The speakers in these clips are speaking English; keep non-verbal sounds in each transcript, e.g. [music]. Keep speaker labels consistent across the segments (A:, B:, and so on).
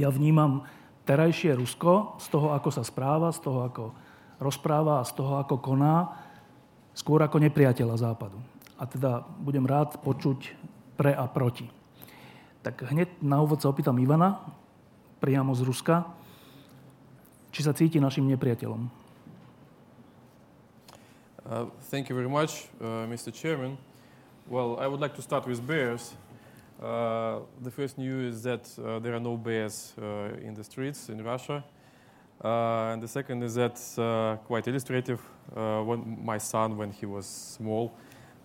A: Ja vnímam terajšie Rusko z toho, ako sa správa, z toho, ako rozpráva a z toho, ako koná, skôr ako nepriateľa Západu. A teda budem rád počuť pre a proti. Tak hneď na úvod sa opýtam Ivana, priamo z Ruska, či sa cíti našim nepriateľom.
B: Uh, thank you very much, uh, Mr. Chairman. Well, I would like to start with bears. Uh, the first news is that uh, there are no bears uh, in the streets in Russia. Uh, and the second is that, uh, quite illustrative, when my son, when he was small,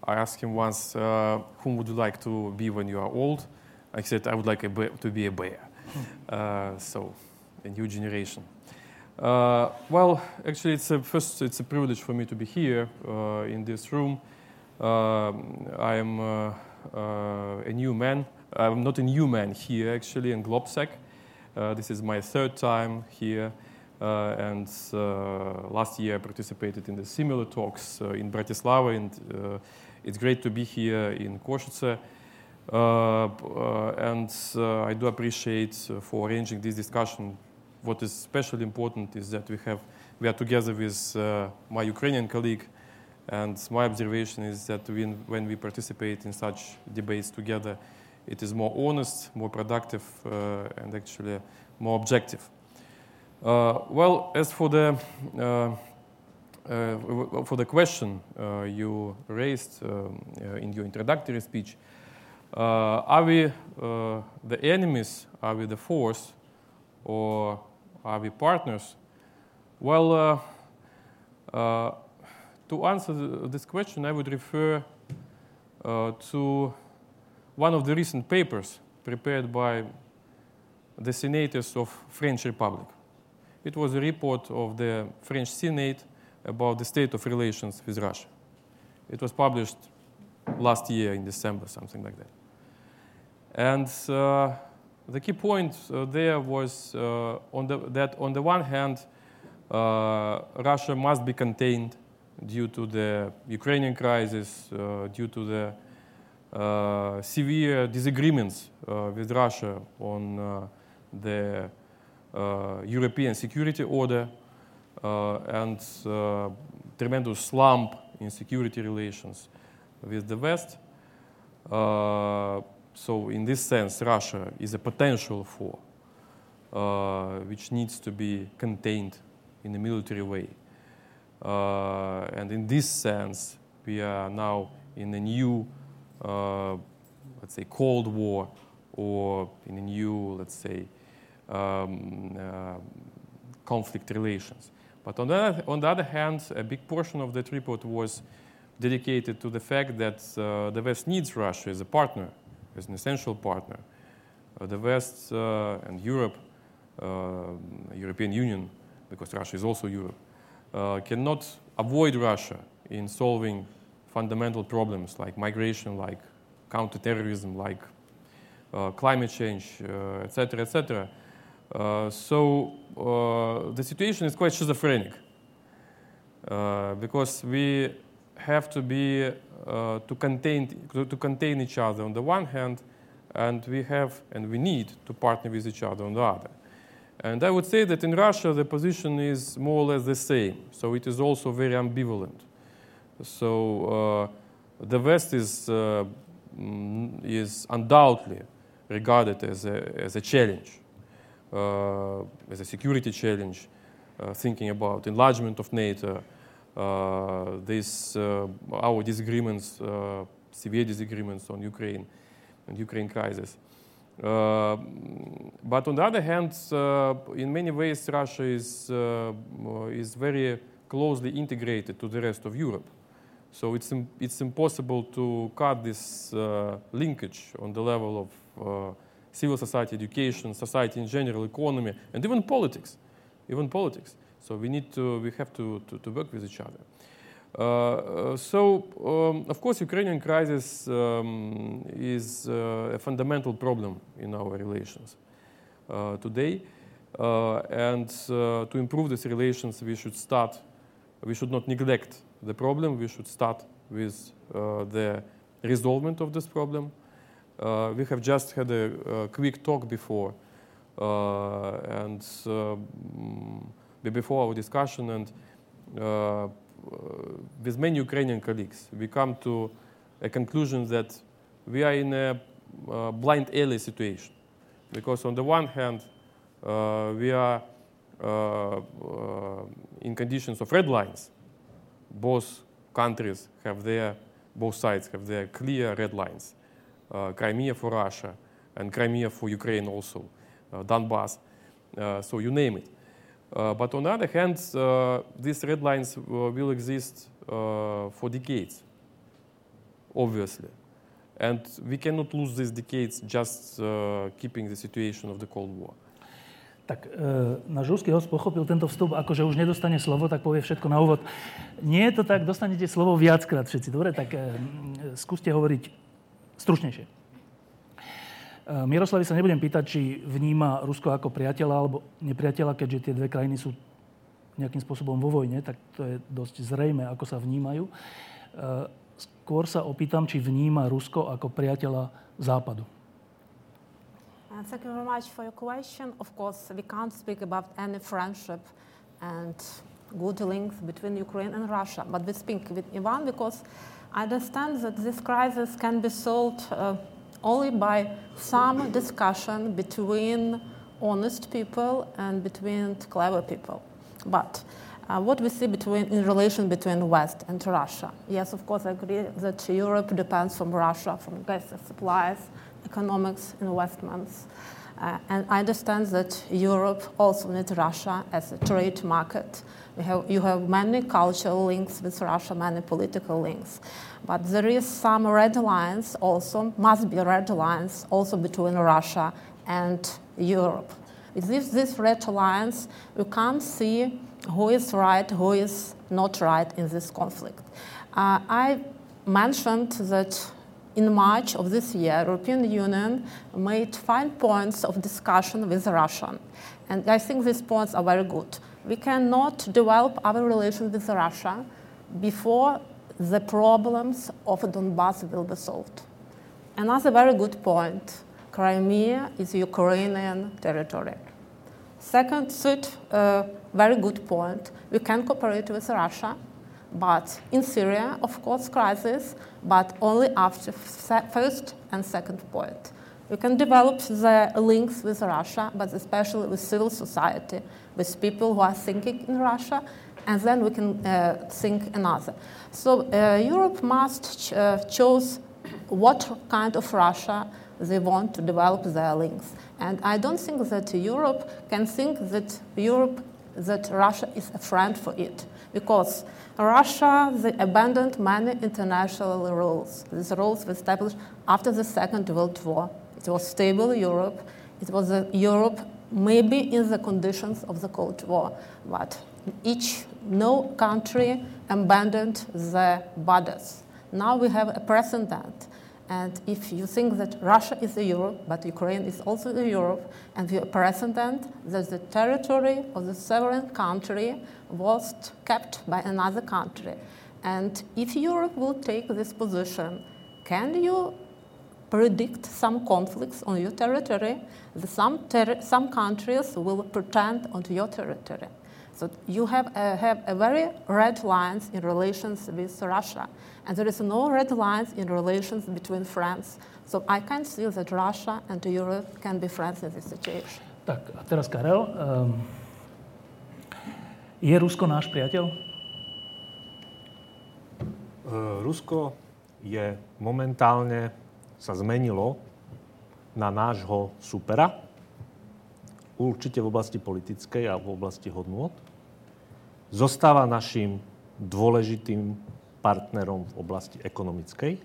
B: I asked him once, whom would you like to be when you are old? I said, I would like to be a bear. Hmm. so, a new generation. well, actually, it's a, first, it's a privilege for me to be here in this room. Um, I am uh, a new man. I'm not a new man here, actually, in Globsec. Uh, this is my third time here. Uh, and last year I participated in the similar talks in Bratislava, and it's great to be here in Košice. Uh, uh, and uh, I do appreciate for arranging this discussion. What is especially important is that we have we are together with my Ukrainian colleague and my observation is that when, when we participate in such debates together, it is more honest, more productive, uh, and actually more objective. Uh, well, as for the uh, uh for the question uh, you raised um, uh, in your introductory speech, are we the enemies? Are we the force, or are we partners? Well to answer this question, I would refer uh, to one of the recent papers prepared by the senators of French Republic. It was a report of the French Senate about the state of relations with Russia. It was published last year in December, something like that. And uh, the key point uh, there was uh, on the, that on the one hand, uh, Russia must be contained due to the Ukrainian crisis, uh, due to the uh, severe disagreements uh, with Russia on the European security order and tremendous slump in security relations with the West. so, in this sense, Russia is a potential foe which needs to be contained in a military way. Uh, and in this sense, we are now in a new, uh, let's say, Cold War, or in a new, let's say, um, uh, conflict relations. But on the, on the other hand, a big portion of that report was dedicated to the fact that uh, the West needs Russia as a partner, as an essential partner. Uh, the West uh, and Europe, European Union, because Russia is also Europe, cannot avoid Russia in solving fundamental problems like migration, like counterterrorism, like uh, climate change, etc., uh, etc. Uh, so uh, the situation is quite schizophrenic because we have to be to contain to contain each other on the one hand, and we have and we need to partner with each other on the other. And I would say that in Russia, the position is more or less the same. So it is also very ambivalent. So uh, the West is, uh, mm, is undoubtedly regarded as a, as a challenge, uh, as a security challenge, uh, thinking about enlargement of NATO, uh, this, uh, our disagreements, severe disagreements on Ukraine and Ukraine crisis. Uh, but on the other hand, uh, in many ways, Russia is, uh, is very closely integrated to the rest of Europe. So it's, it's impossible to cut this linkage on the level of civil society, education, society in general, economy, and even politics, even politics. So we need to, we have to, to, to work with each other. Uh, uh so, um, of course, Ukrainian crisis um, is uh, a fundamental problem in our relations uh, today. Uh, and uh, to improve these relations, we should start, we should not neglect the problem, we should start with the resolvement of this problem. Uh, we have just had a, a quick talk before, uh, and uh, before our discussion, and with many Ukrainian colleagues, we come to a conclusion that we are in a blind alley situation, because on the one hand, we are in conditions of red lines. Both countries have their both sides have their clear red lines. Uh, Crimea for Russia and Crimea for Ukraine also, uh, Donbass, uh, so you name it. But on the other hand, these red lines will exist for decades, obviously. And we cannot lose these decades just keeping the situation of the Cold War.
A: Tak e, náš ruský host pochopil tento vstup ako, že už nedostane slovo, tak povie všetko na úvod. Nie je to tak, dostanete slovo viackrát všetci. Dobre, tak e, skúste hovoriť stručnejšie. E, Miroslavi sa nebudem pýtať, či vníma Rusko ako priateľa alebo nepriateľa, keďže tie dve krajiny sú nejakým spôsobom vo vojne, tak to je dosť zrejme, ako sa vnímajú. E, skôr sa opýtam, či vníma Rusko ako priateľa Západu.
C: Uh, thank you very much for your question. Of course, we can't speak about any friendship and good links between Ukraine and Russia, but we speak with Ivan because I understand that this crisis can be solved uh, only by some discussion between honest people and between clever people. But uh, what we see between, in relation between West and Russia. Yes, of course, I agree that Europe depends from Russia, from gas supplies, economics investments. Uh, and I understand that Europe also needs Russia as a trade market. Have, you have many cultural links with Russia, many political links. But there is some red lines also, must be red lines also between Russia and Europe. With this, these red lines, you can't see who is right, who is not right in this conflict. Uh, I mentioned that in March of this year, European Union made five points of discussion with Russia. And I think these points are very good. We cannot develop our relations with Russia before the problems of Donbass will be solved. Another very good point, Crimea is Ukrainian territory. Second, third, uh, very good point, we can cooperate with Russia but in Syria, of course, crisis, but only after first and second point. We can develop the links with Russia, but especially with civil society, with people who are thinking in Russia, and then we can uh, think another. So uh, Europe must ch- uh, choose what kind of Russia they want to develop their links. And I don't think that Europe can think that Europe that Russia is a friend for it, because Russia abandoned many international rules. These rules were established after the Second World War. It was stable Europe. It was a Europe maybe in the conditions of the Cold War, but each no country abandoned the borders. Now we have a precedent and if you think that Russia is a Europe, but Ukraine is also a Europe, and the precedent that the territory of the sovereign country was kept by another country. And if Europe will take this position, can you predict some conflicts on your territory? Some, ter- some countries will pretend onto your territory. So you have, uh, have a very red lines in relations with Russia. And there is no red lines in relations between France. So I can see that Russia and Europe can be friends in this situation.
A: Tak a teraz Karel. Um, je Rusko náš priateľ?
D: Uh, Rusko je momentálne sa zmenilo na nášho supera, určite v oblasti politickej a v oblasti hodnôt. Zostáva našim dôležitým partnerom v oblasti ekonomickej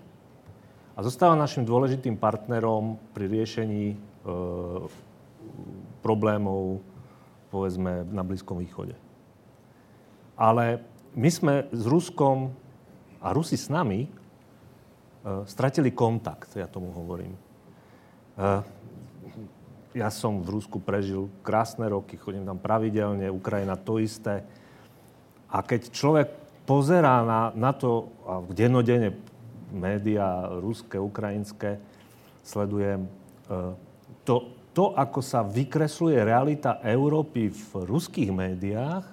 D: a zostáva našim dôležitým partnerom pri riešení problémov, povedzme, na Blízkom východe. Ale my sme s Ruskom a Rusi s nami stratili kontakt, ja tomu hovorím. Uh, ja som v Rusku prežil krásne roky, chodím tam pravidelne, Ukrajina to isté. A keď človek pozerá na, na to, a dennodenne médiá ruské, ukrajinské, sledujem, uh, to, to, ako sa vykresluje realita Európy v ruských médiách,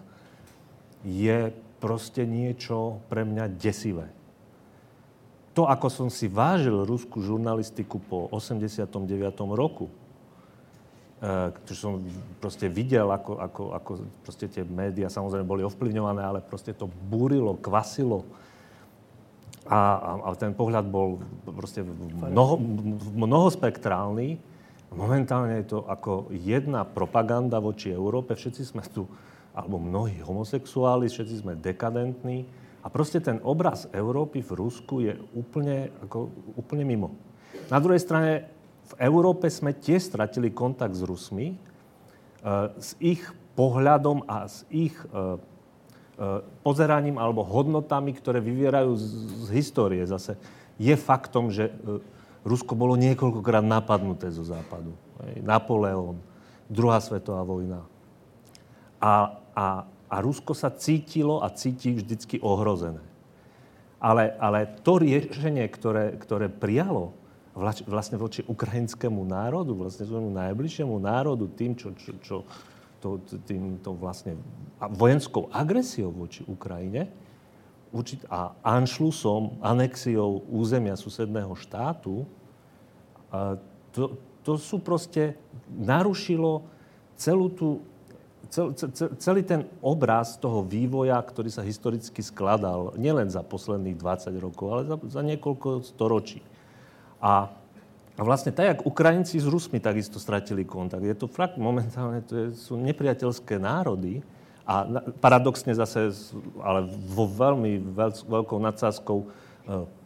D: je proste niečo pre mňa desivé. To, ako som si vážil ruskú žurnalistiku po 89. roku, čo eh, som proste videl, ako, ako, ako proste tie médiá samozrejme boli ovplyvňované, ale proste to búrilo, kvasilo. A, a, a ten pohľad bol proste mnoho, mnohospektrálny. Momentálne je to ako jedna propaganda voči Európe. Všetci sme tu alebo mnohí homosexuáli, všetci sme dekadentní. A proste ten obraz Európy v Rusku je úplne, ako, úplne mimo. Na druhej strane, v Európe sme tiež stratili kontakt s Rusmi, e, s ich pohľadom a s ich e, e, pozeraním alebo hodnotami, ktoré vyvierajú z, z histórie. Zase je faktom, že Rusko bolo niekoľkokrát napadnuté zo západu. Napoleon, druhá svetová vojna. A a, a Rusko sa cítilo a cíti vždycky ohrozené. Ale, ale to riešenie, ktoré, ktoré prijalo vlastne voči ukrajinskému národu, vlastne svojmu najbližšiemu národu, tým, čo, čo, čo to, tým, to vlastne vojenskou agresiou voči Ukrajine a anšlusom, anexiou územia susedného štátu, to, to sú proste, narušilo celú tú cel, cel, celý ten obraz toho vývoja, ktorý sa historicky skladal nielen za posledných 20 rokov, ale za, za niekoľko storočí. A, a vlastne tak, jak Ukrajinci s Rusmi takisto stratili kontakt. Je to fakt momentálne, to je, sú nepriateľské národy a na, paradoxne zase, ale vo veľmi veľ, veľkou nadsázkou, e,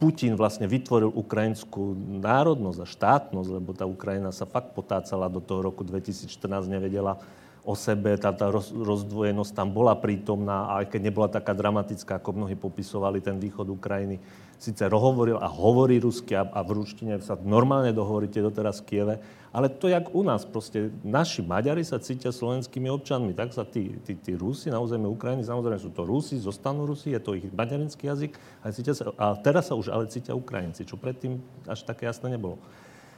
D: Putin vlastne vytvoril ukrajinskú národnosť a štátnosť, lebo tá Ukrajina sa fakt potácala do toho roku 2014, nevedela o sebe, tá, tá roz, rozdvojenosť tam bola prítomná, aj keď nebola taká dramatická, ako mnohí popisovali ten východ Ukrajiny. Sice hovoril a hovorí rusky a, a v ruštine sa normálne dohovoríte doteraz v Kieve, ale to jak u nás. Proste naši Maďari sa cítia slovenskými občanmi, tak sa tí, tí, tí Rusi na území Ukrajiny, samozrejme sú to Rusi, zostanú Rusi, je to ich maďarinský jazyk, a, cítia sa, a teraz sa už ale cítia Ukrajinci, čo predtým až také jasné nebolo.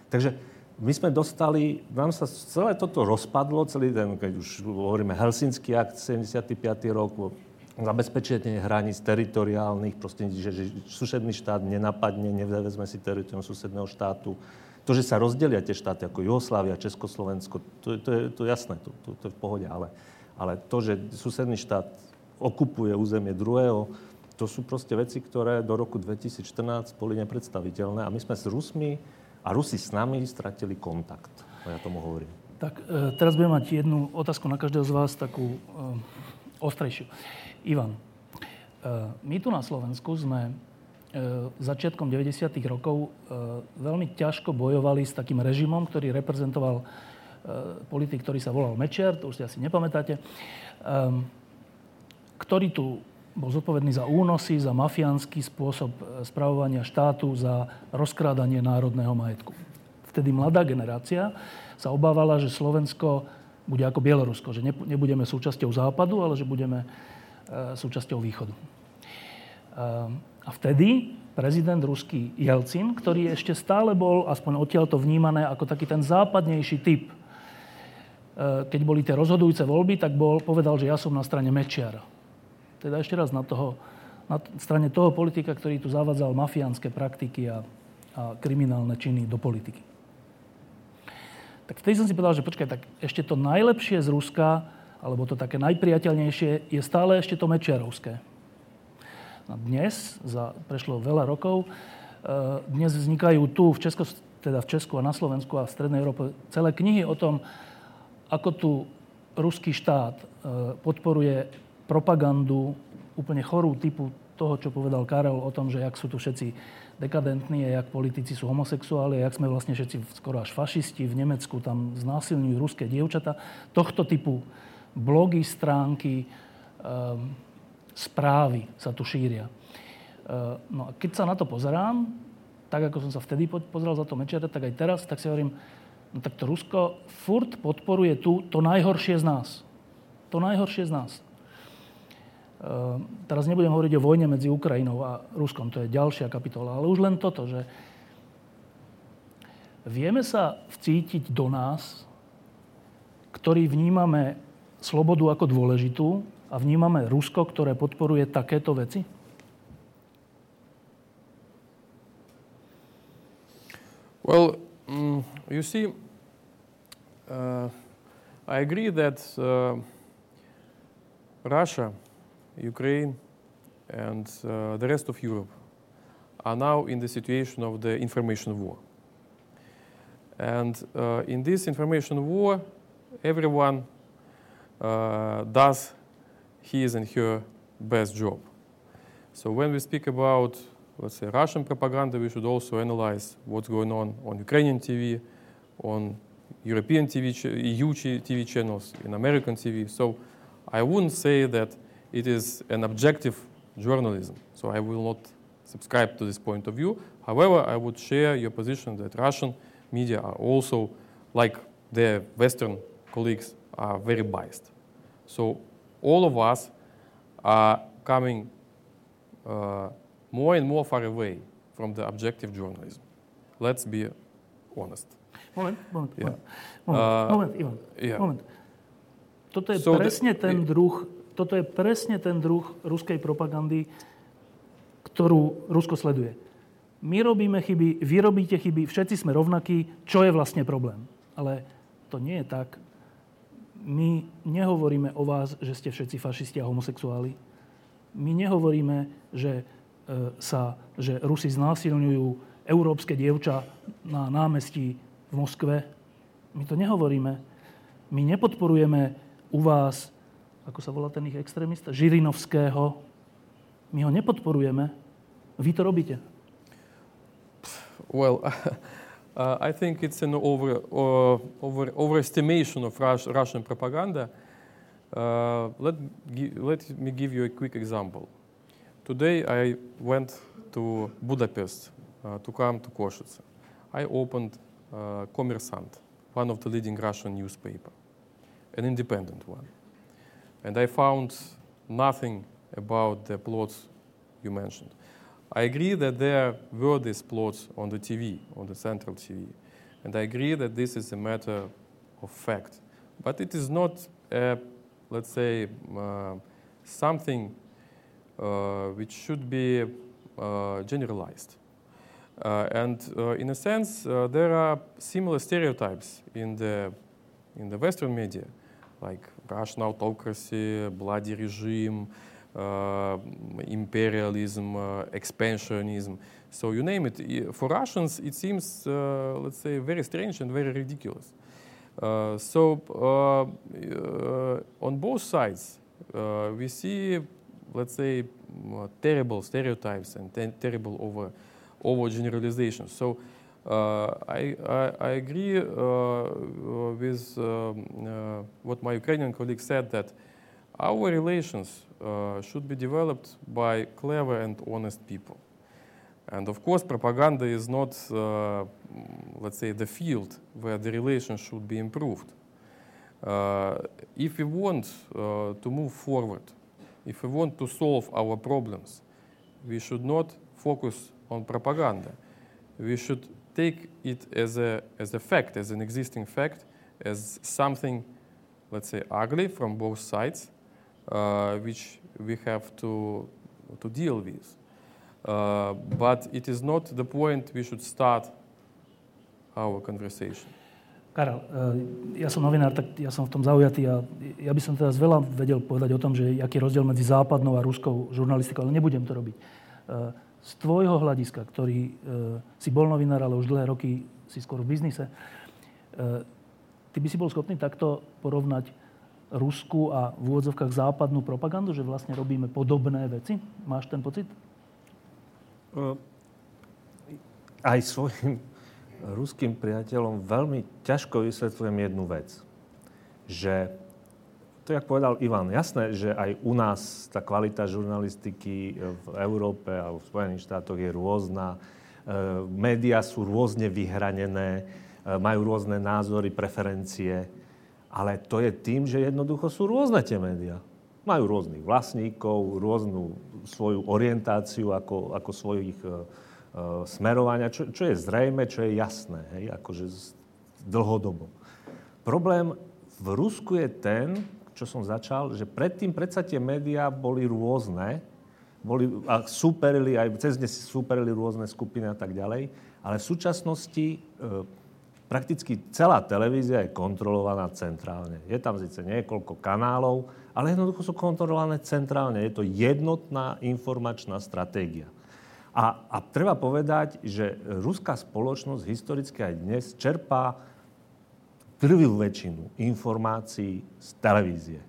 D: Takže my sme dostali, nám sa celé toto rozpadlo, celý ten, keď už hovoríme Helsinský akt, 75. rok, zabezpečenie hraníc teritoriálnych, proste, že, že susedný štát nenapadne, nevezme si teritorium susedného štátu. To, že sa rozdelia tie štáty ako Jugoslávia, Československo, to, to, je, to jasné, to, to, to je v pohode, ale, ale to, že susedný štát okupuje územie druhého, to sú proste veci, ktoré do roku 2014 boli nepredstaviteľné. A my sme s Rusmi a Rusi s nami stratili kontakt. No ja tomu hovorím.
A: Tak e, teraz budem mať jednu otázku na každého z vás, takú e, ostrejšiu. Ivan, e, my tu na Slovensku sme e, začiatkom 90. rokov e, veľmi ťažko bojovali s takým režimom, ktorý reprezentoval politik, ktorý sa volal Mečiar, to už si asi nepamätáte, ktorý tu bol zodpovedný za únosy, za mafiánsky spôsob e, spravovania štátu, za rozkrádanie národného majetku. Vtedy mladá generácia sa obávala, že Slovensko bude ako Bielorusko, že nebudeme súčasťou západu, ale že budeme e, súčasťou východu. E, a vtedy prezident ruský Jelcin, ktorý ešte stále bol, aspoň odtiaľ to vnímané, ako taký ten západnejší typ, keď boli tie rozhodujúce voľby, tak bol, povedal, že ja som na strane Mečiara teda ešte raz na, toho, na strane toho politika, ktorý tu zavadzal mafiánske praktiky a, a kriminálne činy do politiky. Tak vtedy som si povedal, že počkaj, tak ešte to najlepšie z Ruska, alebo to také najpriateľnejšie, je stále ešte to mečiarovské. A dnes, za, prešlo veľa rokov, e, dnes vznikajú tu v, Česko, teda v Česku a na Slovensku a v Strednej Európe celé knihy o tom, ako tu ruský štát e, podporuje propagandu úplne chorú typu toho, čo povedal Karel o tom, že jak sú tu všetci dekadentní a jak politici sú homosexuáli a jak sme vlastne všetci skoro až fašisti. V Nemecku tam znásilňujú ruské dievčata. Tohto typu blogy, stránky, um, správy sa tu šíria. Uh, no a keď sa na to pozerám, tak ako som sa vtedy pozeral za to Mečera, tak aj teraz, tak si hovorím, no tak to Rusko furt podporuje tu to najhoršie z nás. To najhoršie z nás. Ehm, teraz nebudem hovoriť o vojne medzi Ukrajinou a Ruskom, to je ďalšia kapitola, ale už len toto, že vieme sa vcítiť do nás, ktorí vnímame slobodu ako dôležitú a vnímame Rusko, ktoré podporuje takéto veci?
B: Well, um, you see, uh, I agree that uh, Russia Ukraine, and uh, the rest of Europe are now in the situation of the information war. And uh, in this information war, everyone uh, does his and her best job. So when we speak about, let's say, Russian propaganda, we should also analyze what's going on on Ukrainian TV, on European TV, EU TV channels, in American TV. So I wouldn't say that it is an objective journalism. So I will not subscribe to this point of view. However, I would share your position that Russian media are also, like their Western colleagues, are very biased. So all of us are coming uh, more and more far away from the objective journalism. Let's be honest.
A: Moment, moment, yeah. moment. Moment, uh, moment Ivan. Yeah. Moment. Toto je so presne the, ten druh toto je presne ten druh ruskej propagandy, ktorú Rusko sleduje. My robíme chyby, vy robíte chyby, všetci sme rovnakí, čo je vlastne problém. Ale to nie je tak. My nehovoríme o vás, že ste všetci fašisti a homosexuáli. My nehovoríme, že, e, sa, že Rusi znásilňujú európske dievča na námestí v Moskve. My to nehovoríme. My nepodporujeme u vás ako sa volá ten ich extrémista, Žirinovského. My ho nepodporujeme. Vy to robíte.
B: Well, [laughs] uh, I think it's an over, uh, over, overestimation of Rus Russian propaganda. Uh, let, let me give you a quick example. Today I went to Budapest uh, to come to Košice. I opened uh, Kommersant, one of the leading Russian newspaper, an independent one. And I found nothing about the plots you mentioned. I agree that there were these plots on the TV, on the central TV. And I agree that this is a matter of fact. But it is not, a, let's say, uh, something uh, which should be uh, generalized. Uh, and uh, in a sense, uh, there are similar stereotypes in the, in the Western media, like Russian autocracy, bloody regime, uh, imperialism, uh, expansionism. So you name it. For Russians, it seems, uh, let's say, very strange and very ridiculous. Uh, so uh, uh, on both sides, we see, let's say, terrible stereotypes and terrible over, generalizations. So I, I, I, agree uh, uh, with um, what my Ukrainian colleague said that our relations should be developed by clever and honest people. And of course, propaganda is not, uh, let's say, the field where the relations should be improved. Uh, if we want uh, to move forward, if we want to solve our problems, we should not focus on propaganda. We should take it as a, as a fact, as an existing fact, as something, let's say, ugly from both sides, uh, which we have to, to deal with. Uh, but it is not the point we should start our conversation.
A: Karel, uh, ja som novinár, tak ja som v tom zaujatý a ja by som teraz veľa vedel povedať o tom, že aký je rozdiel medzi západnou a ruskou žurnalistikou, ale nebudem to robiť. Z tvojho hľadiska, ktorý e, si bol novinár, ale už dlhé roky si skôr v biznise, e, ty by si bol schopný takto porovnať ruskú a v úvodzovkách západnú propagandu, že vlastne robíme podobné veci? Máš ten pocit?
D: Uh, aj svojim ruským priateľom veľmi ťažko vysvetľujem jednu vec. Že to, jak povedal Ivan, jasné, že aj u nás tá kvalita žurnalistiky v Európe a v Spojených štátoch je rôzna. E, média sú rôzne vyhranené, e, majú rôzne názory, preferencie. Ale to je tým, že jednoducho sú rôzne tie médiá. Majú rôznych vlastníkov, rôznu svoju orientáciu ako, ako svojich e, smerovania, čo, čo je zrejme, čo je jasné, hej, akože dlhodobo. Problém v Rusku je ten, čo som začal, že predtým predsa tie médiá boli rôzne, boli, a súperili, aj cez ne súperili rôzne skupiny a tak ďalej, ale v súčasnosti e, prakticky celá televízia je kontrolovaná centrálne. Je tam síce niekoľko kanálov, ale jednoducho sú kontrolované centrálne. Je to jednotná informačná stratégia. A, a treba povedať, že ruská spoločnosť historicky aj dnes čerpá drvivú väčšinu informácií z televízie.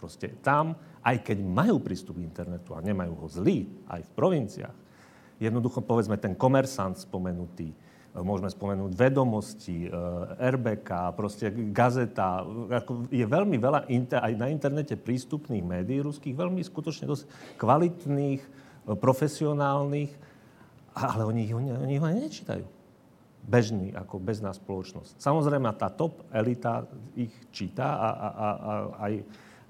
D: Proste tam, aj keď majú prístup k internetu a nemajú ho zlý, aj v provinciách, jednoducho povedzme ten komersant spomenutý, e, môžeme spomenúť vedomosti, e, RBK, proste gazeta. Je veľmi veľa aj na internete prístupných médií ruských, veľmi skutočne dosť kvalitných, e, profesionálnych, ale oni, oni, oni ho nečítajú bežný, ako bežná spoločnosť. Samozrejme, tá top elita ich číta a, a, a, a aj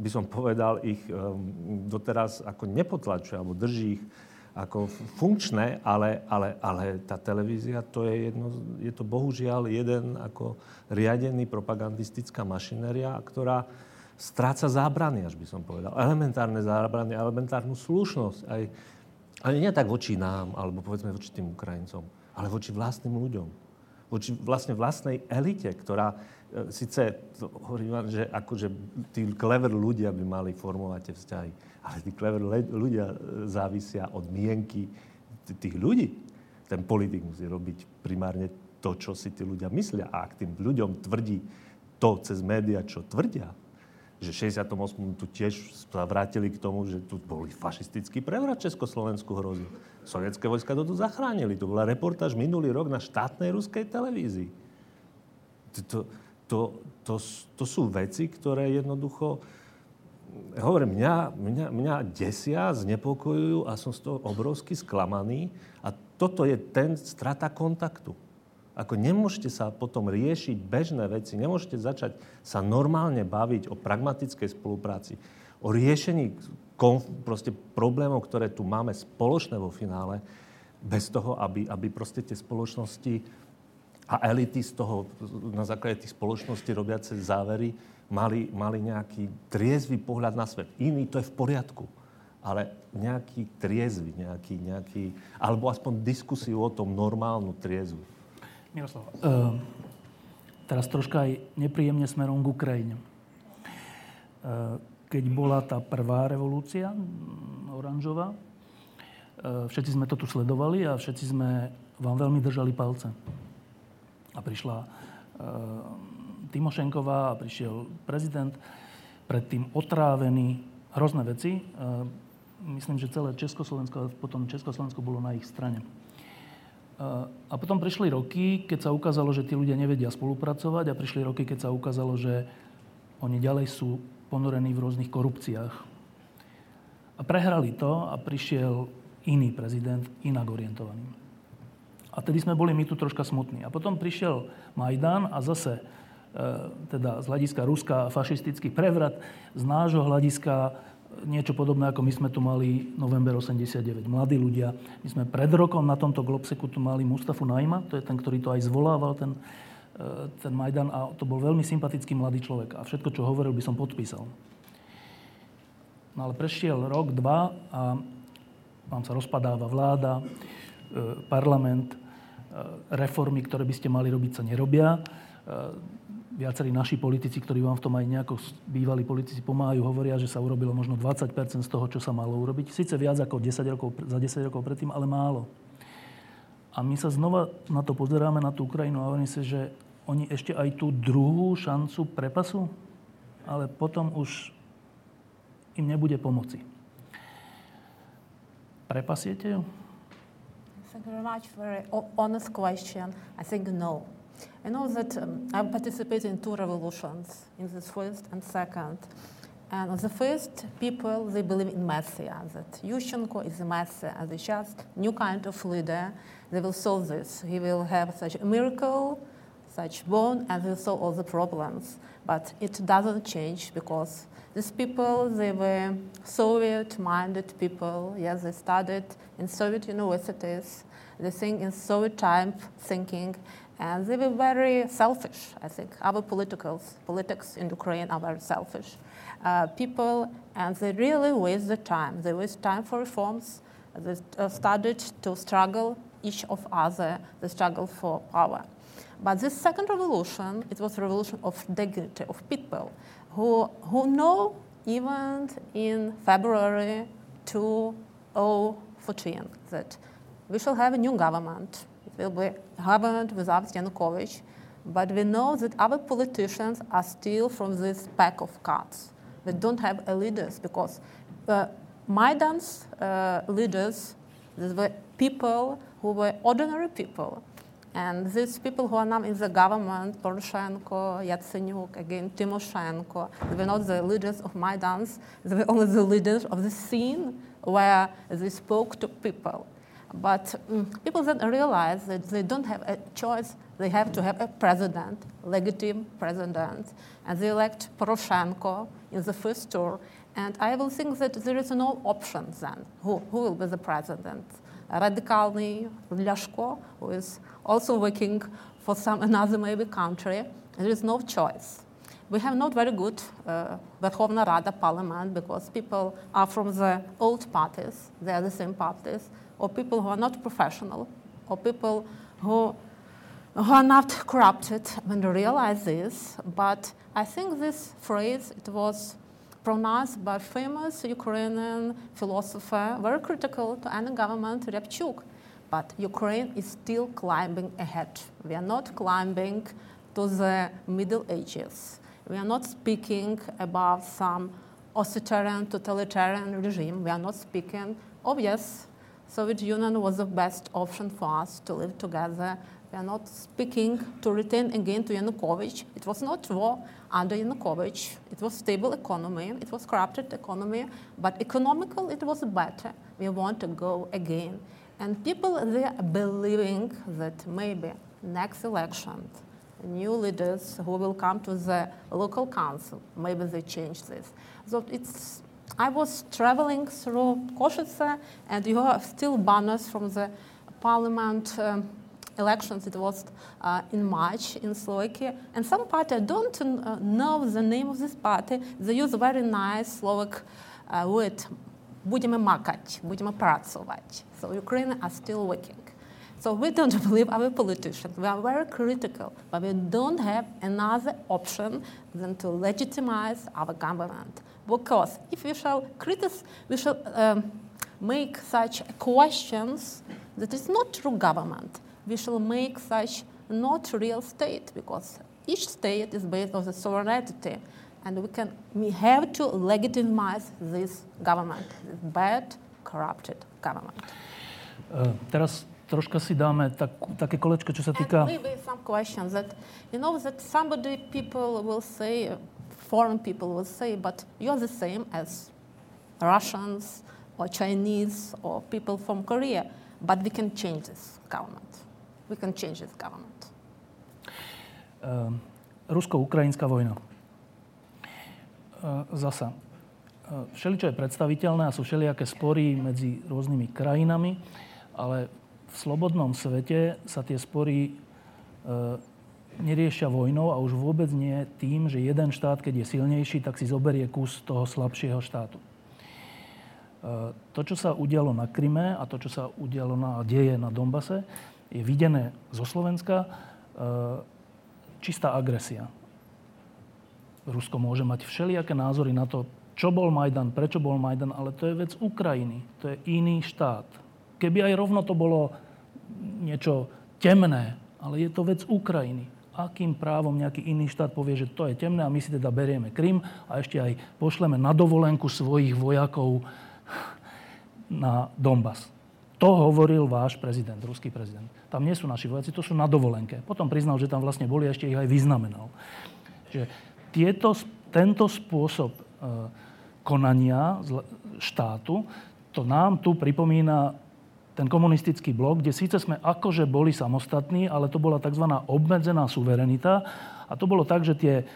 D: by som povedal, ich um, doteraz ako nepotlačuje, alebo drží ich ako funkčné, ale, ale, ale tá televízia, to je, jedno, je to bohužiaľ jeden ako riadený propagandistická mašinéria, ktorá stráca zábrany, až by som povedal. Elementárne zábrany, elementárnu slušnosť. Aj, ale nie tak voči nám, alebo povedzme voči tým Ukrajincom ale voči vlastným ľuďom. Voči vlastne vlastnej elite, ktorá e, síce, hovorím že akože tí clever ľudia by mali formovať tie vzťahy, ale tí clever ľudia e, závisia od mienky tých ľudí. Ten politik musí robiť primárne to, čo si tí ľudia myslia. A ak tým ľuďom tvrdí to cez médiá, čo tvrdia, že 68. tu tiež sa vrátili k tomu, že tu boli fašistický prevrat Československu hrozil. Sovietské vojska to tu zachránili. To bola reportáž minulý rok na štátnej ruskej televízii. To, to, to, to, sú veci, ktoré jednoducho... Hovorím, mňa, mňa, mňa desia, znepokojujú a som z toho obrovsky sklamaný. A toto je ten strata kontaktu. Ako nemôžete sa potom riešiť bežné veci, nemôžete začať sa normálne baviť o pragmatickej spolupráci, o riešení konf- proste problémov, ktoré tu máme spoločné vo finále, bez toho, aby, aby proste tie spoločnosti a elity z toho, na základe tých spoločností robiace závery, mali, mali nejaký triezvy pohľad na svet. Iný to je v poriadku, ale nejaký triezvy, nejaký, nejaký, alebo aspoň diskusiu o tom normálnu triezvu.
A: Miroslav, uh, teraz troška aj nepríjemne smerom k Ukrajine. Uh, keď bola tá prvá revolúcia oranžová, uh, všetci sme to tu sledovali a všetci sme vám veľmi držali palce. A prišla Timošenková a prišiel prezident, predtým otrávený, hrozné veci. Myslím, že celé Československo, potom Československo bolo na ich strane. A potom prišli roky, keď sa ukázalo, že tí ľudia nevedia spolupracovať a prišli roky, keď sa ukázalo, že oni ďalej sú ponorení v rôznych korupciách. A prehrali to a prišiel iný prezident, inak orientovaný. A tedy sme boli my tu troška smutní. A potom prišiel Majdan a zase, e, teda z hľadiska Ruska fašistický prevrat, z nášho hľadiska niečo podobné, ako my sme tu mali november 89. Mladí ľudia. My sme pred rokom na tomto Globseku tu mali Mustafu Najma, to je ten, ktorý to aj zvolával, ten, ten Majdan, a to bol veľmi sympatický mladý človek. A všetko, čo hovoril, by som podpísal. No ale prešiel rok, dva a vám sa rozpadáva vláda, e, parlament, e, reformy, ktoré by ste mali robiť, sa nerobia viacerí naši politici, ktorí vám v tom aj nejako bývalí politici pomáhajú, hovoria, že sa urobilo možno 20% z toho, čo sa malo urobiť. Sice viac ako 10 rokov, za 10 rokov predtým, ale málo. A my sa znova na to pozeráme, na tú Ukrajinu a hovorím si, že oni ešte aj tú druhú šancu prepasú, ale potom už im nebude pomoci. Prepasiete ju?
C: Thank you very much. Very honest question. I think no. I know that um, I've participated in two revolutions, in the first and second. And the first people, they believe in Messiah, that Yushchenko is a Messiah, it's just new kind of leader. They will solve this. He will have such a miracle, bone, and will solve all the problems. But it doesn't change because these people, they were Soviet-minded people. Yes, they studied in Soviet universities. They think in Soviet time thinking, and they were very selfish. I think our politicals, politics in Ukraine are very selfish uh, people, and they really waste the time. They waste time for reforms. They uh, started to struggle each of other. They struggle for power. But this second revolution, it was a revolution of dignity, of people who, who know even in February 2014 that we shall have a new government. It will be a government without Yanukovych. But we know that our politicians are still from this pack of cards. They don't have leaders because uh, Maidan's uh, leaders, were people who were ordinary people. And these people who are now in the government, Poroshenko, Yatsenyuk, again, Timoshenko, they were not the leaders of Maidans, they were only the leaders of the scene where they spoke to people. But um, people then realize that they don't have a choice. They have to have a president, legitimate president, and they elect Poroshenko in the first tour. And I will think that there is no option then. Who, who will be the president? Radikalny Lyashko, who is also working for some [laughs] another maybe country. There is no choice. We have not very good uh, Verkhovna Rada parliament because people are from the old parties, they are the same parties, or people who are not professional, or people who, who are not corrupted when they realize this. But I think this phrase, it was pronounced by famous Ukrainian philosopher, very critical to any government, Ryabchuk. But Ukraine is still climbing ahead. We are not climbing to the Middle Ages. We are not speaking about some authoritarian, totalitarian regime. We are not speaking, oh yes, Soviet Union was the best option for us to live together. We are not speaking to return again to Yanukovych. It was not war under Yanukovych. It was stable economy. It was corrupted economy, but economical it was better. We want to go again. And people they are believing that maybe next election, new leaders who will come to the local council, maybe they change this. So it's I was traveling through Košice, and you have still banners from the parliament um, elections. It was uh, in March in Slovakia. And some party, I don't uh, know the name of this party, they use very nice Slovak uh, word, budeme makať, budeme pracovať. So Ukraine are still working. So we don't [laughs] believe our politicians. We are very critical, but we don't have another option than to legitimize our government. Because if we shall criticize, we shall um, make such questions that is not true government. We shall make such not real state because each state is based on the sovereignty and we can we have to legitimize this government, bad, corrupted government.
A: Uh, teraz troška si dáme tak, také kolečko, čo sa týka...
C: And maybe some questions that, you know, that somebody, people will say, foreign people will say, but you're the same as Russians or Chinese or people from Korea, but we can change this government. We can change this government.
A: Uh, Rusko-ukrajinská vojna. Uh, zasa. Uh, všeličo je predstaviteľné a sú všelijaké spory medzi rôznymi krajinami, ale v slobodnom svete sa tie spory uh, neriešia vojnou a už vôbec nie tým, že jeden štát, keď je silnejší, tak si zoberie kus toho slabšieho štátu. E, to, čo sa udialo na Kryme a to, čo sa udialo na deje na Dombase, je videné zo Slovenska e, čistá agresia. Rusko môže mať všelijaké názory na to, čo bol Majdan, prečo bol Majdan, ale to je vec Ukrajiny. To je iný štát. Keby aj rovno to bolo niečo temné, ale je to vec Ukrajiny akým právom nejaký iný štát povie, že to je temné a my si teda berieme Krym a ešte aj pošleme na dovolenku svojich vojakov na Donbass. To hovoril váš prezident, ruský prezident. Tam nie sú naši vojaci, to sú na dovolenke. Potom priznal, že tam vlastne boli a ešte ich aj vyznamenal. Že tieto, tento spôsob e, konania štátu, to nám tu pripomína ten komunistický blok, kde síce sme akože boli samostatní, ale to bola tzv. obmedzená suverenita. A to bolo tak, že tie,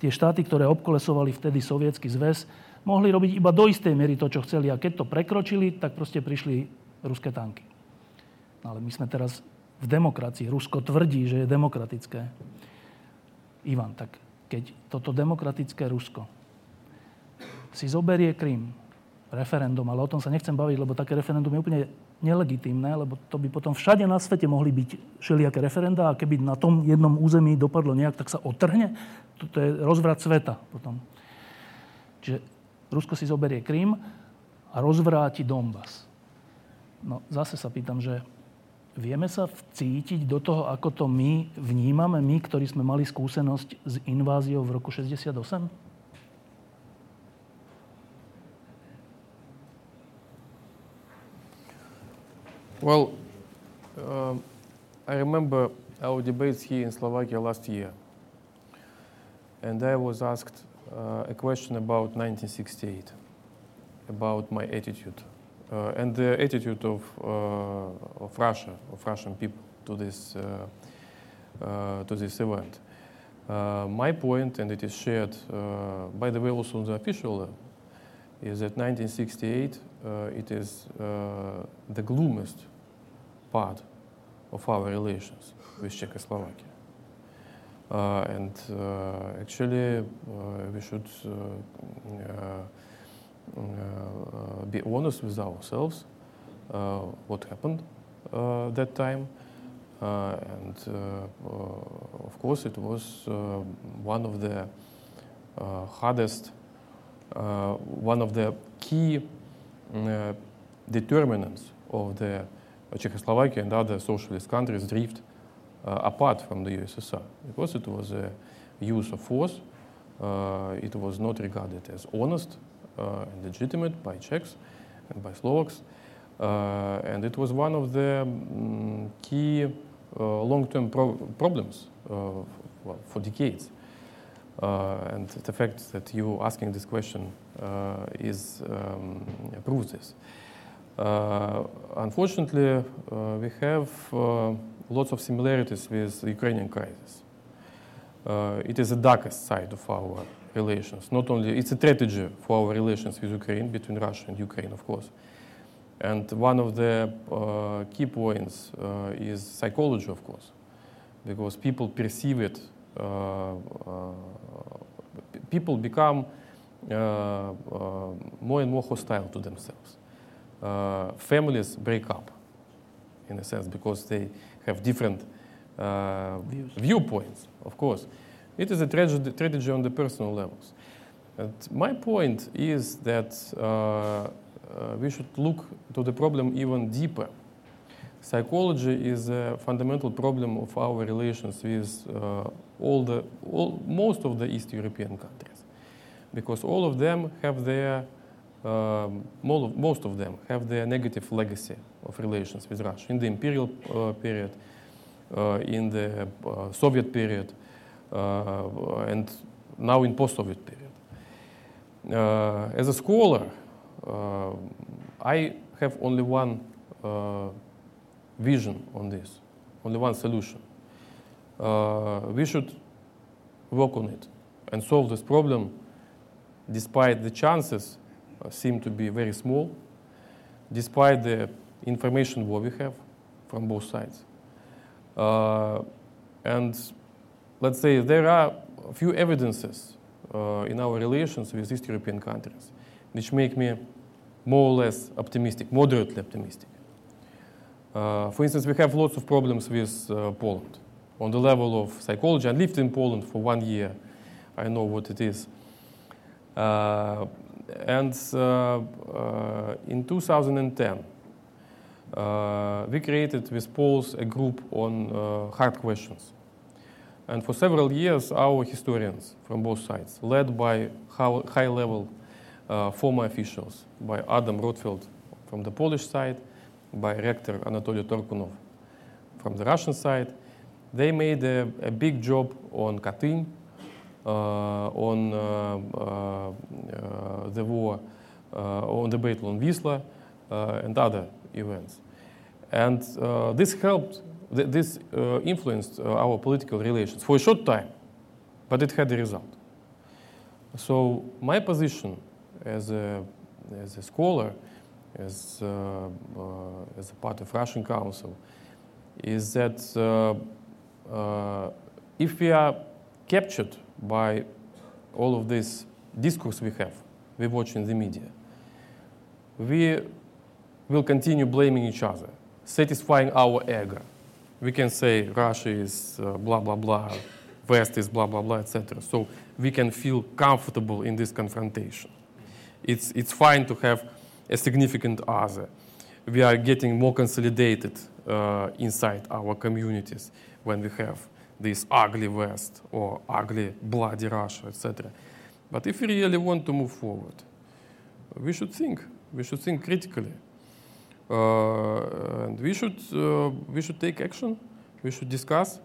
A: tie štáty, ktoré obkolesovali vtedy sovietský zväz, mohli robiť iba do istej miery to, čo chceli. A keď to prekročili, tak proste prišli ruské tanky. No ale my sme teraz v demokracii. Rusko tvrdí, že je demokratické. Ivan, tak keď toto demokratické Rusko si zoberie Krym, referendum, ale o tom sa nechcem baviť, lebo také referendum je úplne nelegitímne, lebo to by potom všade na svete mohli byť všelijaké referenda a keby na tom jednom území dopadlo nejak, tak sa otrhne. Toto je rozvrat sveta potom. Čiže Rusko si zoberie Krym a rozvráti Donbass. No zase sa pýtam, že vieme sa vcítiť do toho, ako to my vnímame, my, ktorí sme mali skúsenosť s inváziou v roku 68?
B: Well, uh, I remember our debates here in Slovakia last year. And I was asked uh, a question about 1968, about my attitude, and the attitude of, uh, of Russia, of Russian people to this, uh, uh, to this event. my point, and it is shared, by the way, also on the official level, is that 1968 it is the gloomiest part of our relations with Czechoslovakia. Uh, and uh, actually, uh, we should Uh, be honest with ourselves uh, what happened uh, that time. and of course, it was one of the hardest, one of the key determinants of the Czechoslovakia and other socialist countries drift uh, apart from the USSR because it was a use of force. Uh, it was not regarded as honest uh, and legitimate by Czechs and by Slovaks. and it was one of the um, key long-term pro problems well, for decades. Uh, and the fact that you asking this question uh, is um, proves this. Uh, unfortunately, uh, we have uh, lots of similarities with the Ukrainian crisis. it is the darkest side of our relations. Not only it's a strategy for our relations with Ukraine, between Russia and Ukraine, of course. And one of the uh, key points uh, is psychology, of course, because people perceive it, uh, people become more and more hostile to themselves uh, families break up, in a sense, because they have different uh, viewpoints, of course. It is a tragedy, on the personal levels. And my point is that uh, uh, we should look to the problem even deeper. Psychology is a fundamental problem of our relations with uh, all the, all, most of the East European countries, because all of them have their um, most of them have their negative legacy of relations with Russia in the imperial uh, period, uh, in the uh, Soviet period, and now in post-Soviet period. Uh, as a scholar, uh, I have only one vision on this, only one solution. we should work on it and solve this problem despite the chances uh, seem to be very small, despite the information war we have from both sides. Uh, and let's say there are a few evidences uh, in our relations with East European countries which make me more or less optimistic, moderately optimistic. Uh, for instance, we have lots of problems with uh, Poland on the level of psychology. I lived in Poland for one year. I know what it is. Uh, and uh, uh, in 2010, uh, we created with Poles a group on hard questions. And for several years, our historians from both sides, led by high level former officials, by Adam Rotfeld from the Polish side by rector Anatoly Torkunov from the Russian side. They made a, a big job on Katyn, uh, on uh, uh, uh the war, uh, on the battle on Wisla, uh, and other events. And this helped, th- this influenced our political relations for a short time, but it had a result. So my position as a, as a scholar, as, uh, uh, as a part of Russian Council, is that uh, uh, if we are captured by all of this discourse we have, we watch in the media, we will continue blaming each other, satisfying our ego. We can say Russia is uh, blah, blah, blah, West is blah, blah, blah, etc. So we can feel comfortable in this confrontation. It's, it's fine to have a significant other. We are getting more consolidated uh, inside our communities when we have this ugly West or ugly bloody Russia, etc. But if we really want to move forward, we should think. We should think critically. Uh, and we should, uh, we should take action. We should discuss,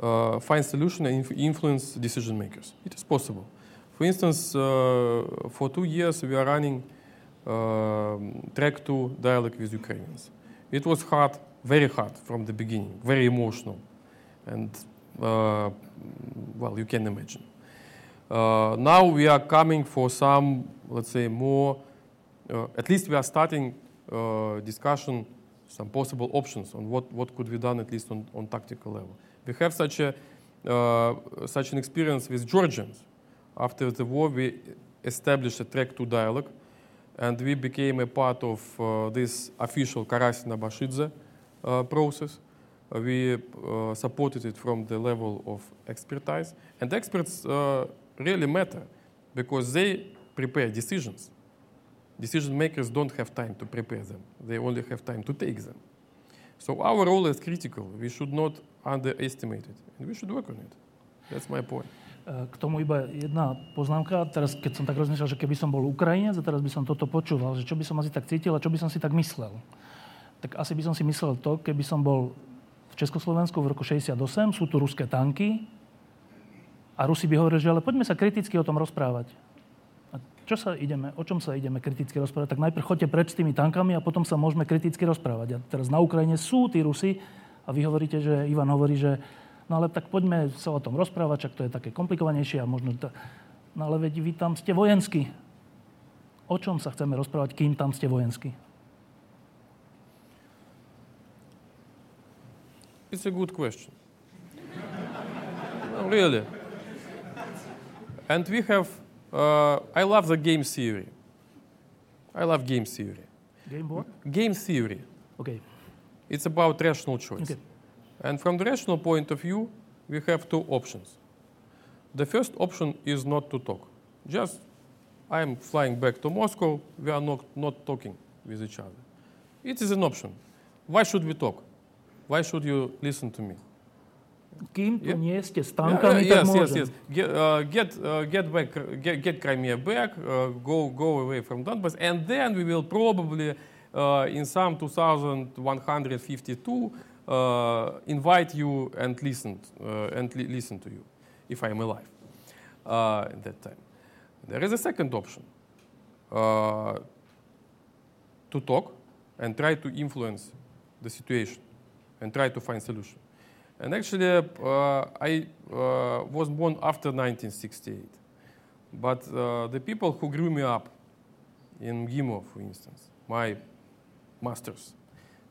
B: uh, find solution, and influence decision makers. It is possible. For instance, uh, for two years we are running uh, track two dialogue with Ukrainians. It was hard, very hard from the beginning, very emotional, and uh, well, you can imagine. Uh, now we are coming for some, let's say, more. Uh, at least we are starting uh, discussion, some possible options on what, what could be done at least on, on tactical level. We have such a such an experience with Georgians. After the war, we established a track two dialogue and we became a part of uh, this official Karasin-Abashidze uh, process. Uh, we supported it from the level of expertise. And experts really matter because they prepare decisions. Decision makers don't have time to prepare them, they only have time to take them. So our role is critical. We should not underestimate it, and we should work on it. That's my point.
A: K tomu iba jedna poznámka. Teraz, keď som tak rozmýšľal, že keby som bol Ukrajinec a teraz by som toto počúval, že čo by som asi tak cítil a čo by som si tak myslel. Tak asi by som si myslel to, keby som bol v Československu v roku 68, sú tu ruské tanky a Rusi by hovorili, že ale poďme sa kriticky o tom rozprávať. Čo sa ideme, o čom sa ideme kriticky rozprávať? Tak najprv chodte preč s tými tankami a potom sa môžeme kriticky rozprávať. A teraz na Ukrajine sú tí Rusi a vy hovoríte, že Ivan hovorí, že No ale tak poďme sa o tom rozprávať, čak to je také komplikovanejšie a možno... To... No ale veď vy tam ste vojensky. O čom sa chceme rozprávať, kým tam ste vojensky?
B: It's a good question. no, really. And we have, uh, I love the game theory. I love game theory.
A: Game what?
B: Game theory.
A: Okay.
B: It's about rational choice.
A: Okay.
B: And from the rational point of view, we have two options. The first option is not to talk. Just I'm flying back to Moscow, we are not, not talking with each other. It is an option. Why should we talk? Why should you listen to me?
A: Kým tu yeah. nie ste s tankami, yeah,
B: uh, yes, yes, yes. Get, uh, get, uh, get back, get, get Crimea back, uh, go, go away from Donbass, and then we will probably, uh, in some 2152, uh, invite you and listen uh, and li- listen to you if I am alive uh, at that time. There is a second option to talk and try to influence the situation and try to find solution. And actually, uh, I uh, was born after 1968. But uh, the people who grew me up in MGIMO, for instance, my masters,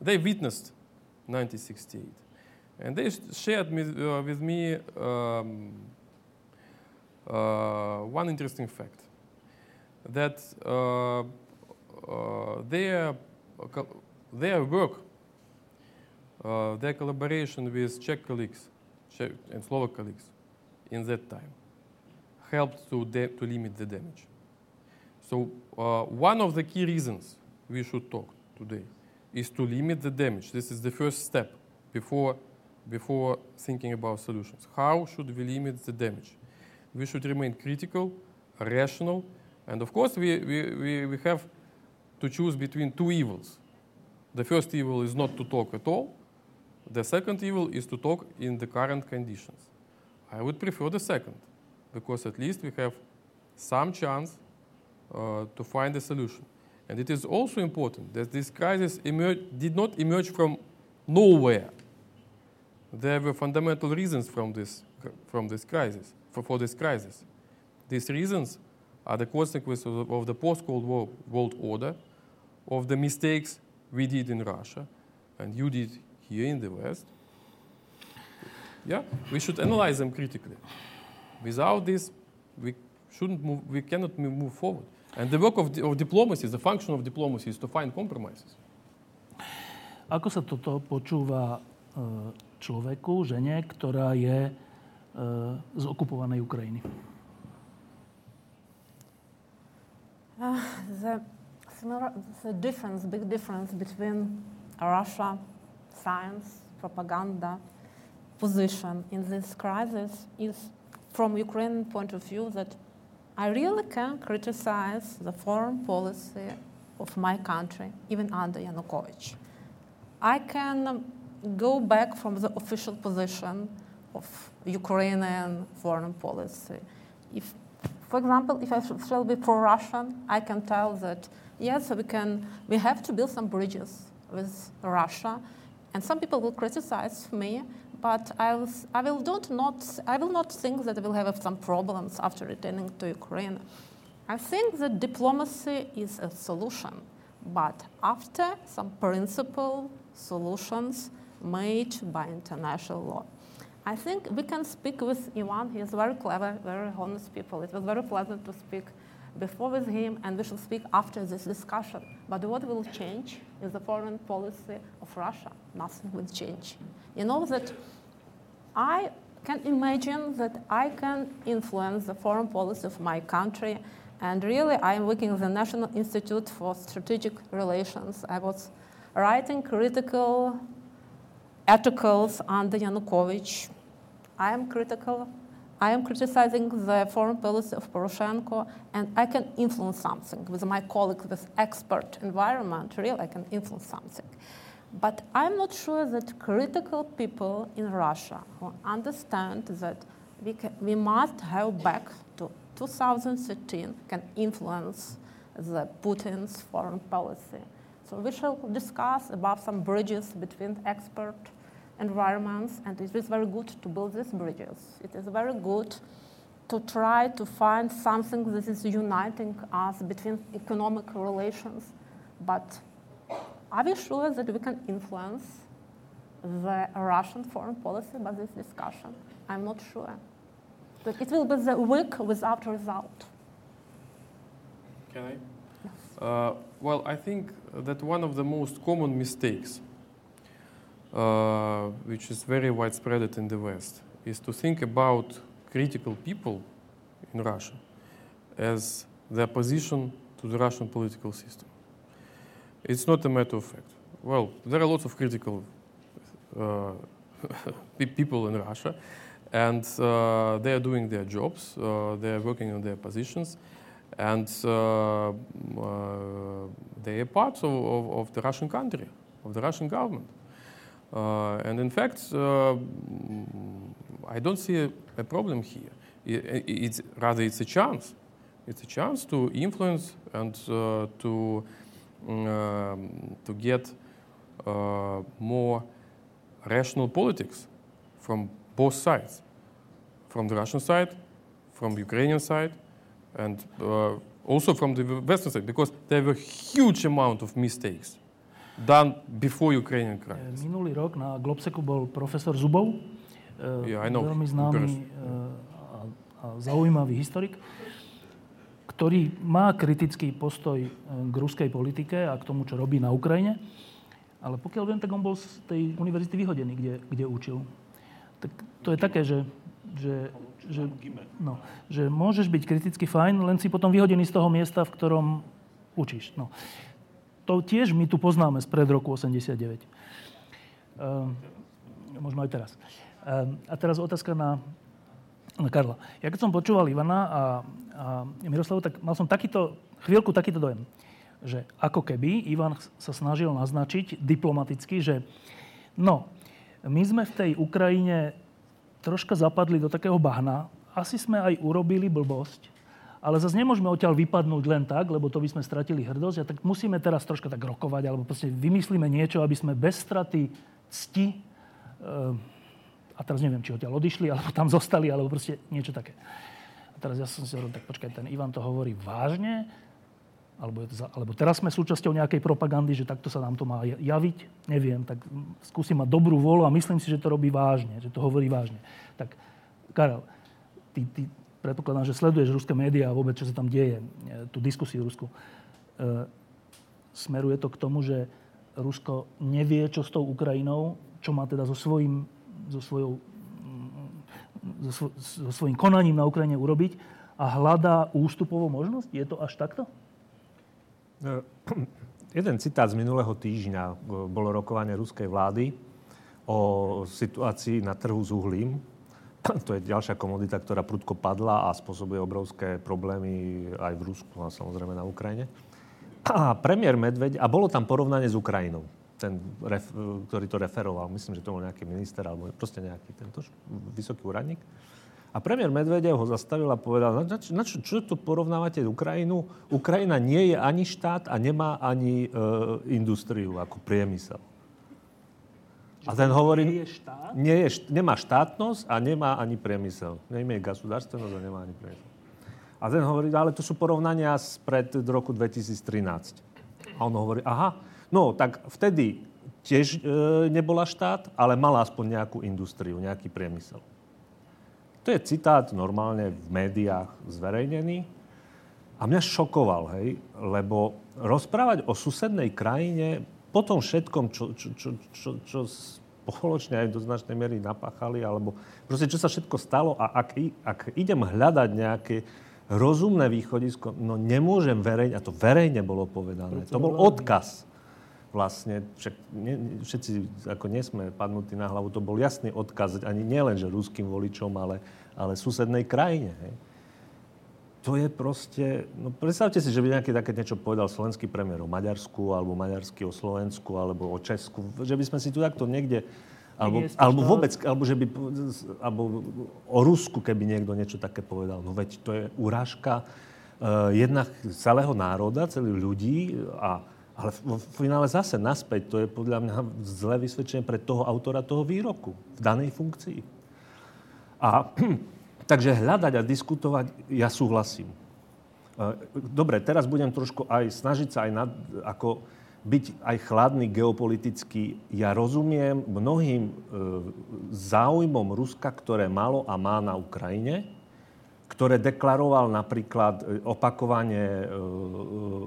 B: they witnessed 1968. And they shared me, uh, with me um, uh, one interesting fact that uh, their, their work, their collaboration with Czech colleagues Czech and Slovak colleagues in that time helped to, to limit the damage. So, uh, one of the key reasons we should talk today is to limit the damage. This is the first step before, before thinking about solutions. How should we limit the damage? We should remain critical, rational, and of course, we, we, we, we have to choose between two evils the first evil is not to talk at all. The second evil is to talk in the current conditions. I would prefer the second, because at least we have some chance uh, to find a solution. And it is also important that this crisis did not emerge from nowhere. There were fundamental reasons from this, from this crisis, for, for this crisis. These reasons are the consequences of, of the post-Cold War world order, of the mistakes we did in Russia, and you did here in the West. Yeah, we should analyze them critically. Without this, we shouldn't move, we cannot move forward. And the work of, di- of diplomacy, the function of diplomacy is to find compromises.
A: Ako sa toto počúva e, človeku, žene, ktorá je e, z okupovanej Ukrajiny?
C: Uh, the, the difference, big difference between Russia, science, propaganda, position in this crisis is, from Ukrainian point of view, that I really can criticize the foreign policy of my country, even under Yanukovych. I can go back from the official position of Ukrainian foreign policy. If, for example, if I sh- shall be pro-Russian, I can tell that yes, we can. We have to build some bridges with Russia, and some people will criticize me, but I will, s- I will don't not. I will not think that I will have some problems after returning to Ukraine. I think that diplomacy is a solution, but after some principal solutions made by international law. I think we can speak with Ivan. He is very clever, very honest people. It was very pleasant to speak before with him, and we shall speak after this discussion. But what will change is the foreign policy of Russia. Nothing will change. You know that I can imagine that I can influence the foreign policy of my country. And really, I am working with the National Institute for Strategic Relations. I was writing critical articles under Yanukovych. I am critical. I am criticizing the foreign policy of Poroshenko, and I can influence something with my colleagues, with expert environment. Really, I can influence something. But I'm not sure that critical people in Russia who understand that we, can, we must have back to 2013 can influence the Putin's foreign policy. So we shall discuss about some bridges between expert environments, and it is very good to build these bridges. It is very good to try to find something that is uniting us between economic relations, but are we sure that we can influence the Russian foreign policy by this discussion? I'm not sure. But it will be the week without result.
B: Can I? Uh, well, I think that one of the most common mistakes, uh, which is very widespread in the West, is to think about critical people in Russia as the opposition to the Russian political system. It's not a matter of fact. Well, there are lots of critical uh, [laughs] people in Russia, and uh, they are doing their jobs, uh, they are working on their positions, and uh, they are part of, of, of the Russian country, of the Russian government. Uh, and in fact, uh, I don't see a, a problem here. I- i- it's rather it's a chance. It's a chance to influence and uh, to um, to get more rational politics from both sides, from the Russian side, from the Ukrainian side, and uh, also from the Western side, because there were huge amount of mistakes done before Ukrainian crisis.
A: Minulý rok na Globseku bol profesor Zubov, e,
B: Yeah, I know.
A: veľmi známy
B: person.
A: e, a, a zaujímavý historik, ktorý má kritický postoj k ruskej politike a k tomu, čo robí na Ukrajine. Ale pokiaľ viem, tak on bol z tej univerzity vyhodený, kde, kde učil. Tak to je také, že, že, že, no, že môžeš byť kriticky fajn, len si potom vyhodený z toho miesta, v ktorom učíš. No. To tiež my tu poznáme z pred roku 89. Um, možno aj teraz. Um, a teraz otázka na, na Karla. Ja keď som počúval Ivana a, a Miroslavu, tak mal som takýto, chvíľku takýto dojem. že ako keby Ivan sa snažil naznačiť diplomaticky, že no, my sme v tej Ukrajine troška zapadli do takého bahna, asi sme aj urobili blbosť, ale zase nemôžeme odtiaľ vypadnúť len tak, lebo to by sme stratili hrdosť. A tak musíme teraz troška tak rokovať, alebo proste vymyslíme niečo, aby sme bez straty cti, e, a teraz neviem, či odtiaľ odišli, [laughs] alebo tam zostali, alebo proste niečo také. A teraz ja som si hovoril, tak počkaj, ten Ivan to hovorí vážne, alebo, za, alebo teraz sme súčasťou nejakej propagandy, že takto sa nám to má javiť, neviem, tak skúsim mať dobrú vôľu a myslím si, že to robí vážne, že to hovorí vážne. Tak, Karel, ty, ty predpokladám, že sleduješ ruské médiá a vôbec, čo sa tam deje, e, tú diskusiu v Rusku. E, smeruje to k tomu, že Rusko nevie, čo s tou Ukrajinou, čo má teda so svojím, so svojou, so, svo, so svojím konaním na Ukrajine urobiť a hľadá ústupovú možnosť? Je to až takto?
D: No, [clears throat] jeden citát z minulého týždňa e, bolo rokovanie ruskej vlády o situácii na trhu s uhlím [laughs] to je ďalšia komodita, ktorá prudko padla a spôsobuje obrovské problémy aj v Rusku a samozrejme na Ukrajine. A premiér Medveď, a bolo tam porovnanie s Ukrajinou, ten, ref, ktorý to referoval, myslím, že to bol nejaký minister alebo proste nejaký tento vysoký úradník. A premiér Medvedev ho zastavil a povedal, na, na čo, čo tu porovnávate Ukrajinu? Ukrajina nie je ani štát a nemá ani e, industriu ako priemysel.
A: A ten hovorí... Nie je štát?
D: Nie je, nemá štátnosť a nemá ani priemysel. Nemá gasudárstvenosť a nemá ani priemysel. A ten hovorí, ale to sú porovnania spred roku 2013. A on hovorí, aha, no tak vtedy tiež e, nebola štát, ale mala aspoň nejakú industriu, nejaký priemysel. To je citát normálne v médiách zverejnený. A mňa šokoval, hej, lebo rozprávať o susednej krajine po tom všetkom, čo, čo, čo, čo, čo spoločne aj do značnej miery napáchali, alebo proste čo sa všetko stalo a ak, ak idem hľadať nejaké rozumné východisko, no nemôžem verejne, a to verejne bolo povedané, to bol odkaz vlastne, však ne, všetci ako nesme padnutí na hlavu, to bol jasný odkaz ani nielen, že ruským voličom, ale, ale susednej krajine. Hej to je proste... No predstavte si, že by nejaký také niečo povedal slovenský premiér o Maďarsku, alebo maďarský o Slovensku, alebo o Česku. Že by sme si tu takto niekde... Alebo, alebo vôbec, alebo že by... Alebo o Rusku, keby niekto niečo také povedal. No veď to je urážka uh, jednak celého národa, celých ľudí a ale v finále zase naspäť, to je podľa mňa zlé vysvedčenie pre toho autora toho výroku v danej funkcii. A [clears throat] Takže hľadať a diskutovať, ja súhlasím. E, dobre, teraz budem trošku aj snažiť sa aj nad, ako byť aj chladný geopoliticky. Ja rozumiem mnohým e, záujmom Ruska, ktoré malo a má na Ukrajine, ktoré deklaroval napríklad e, opakovane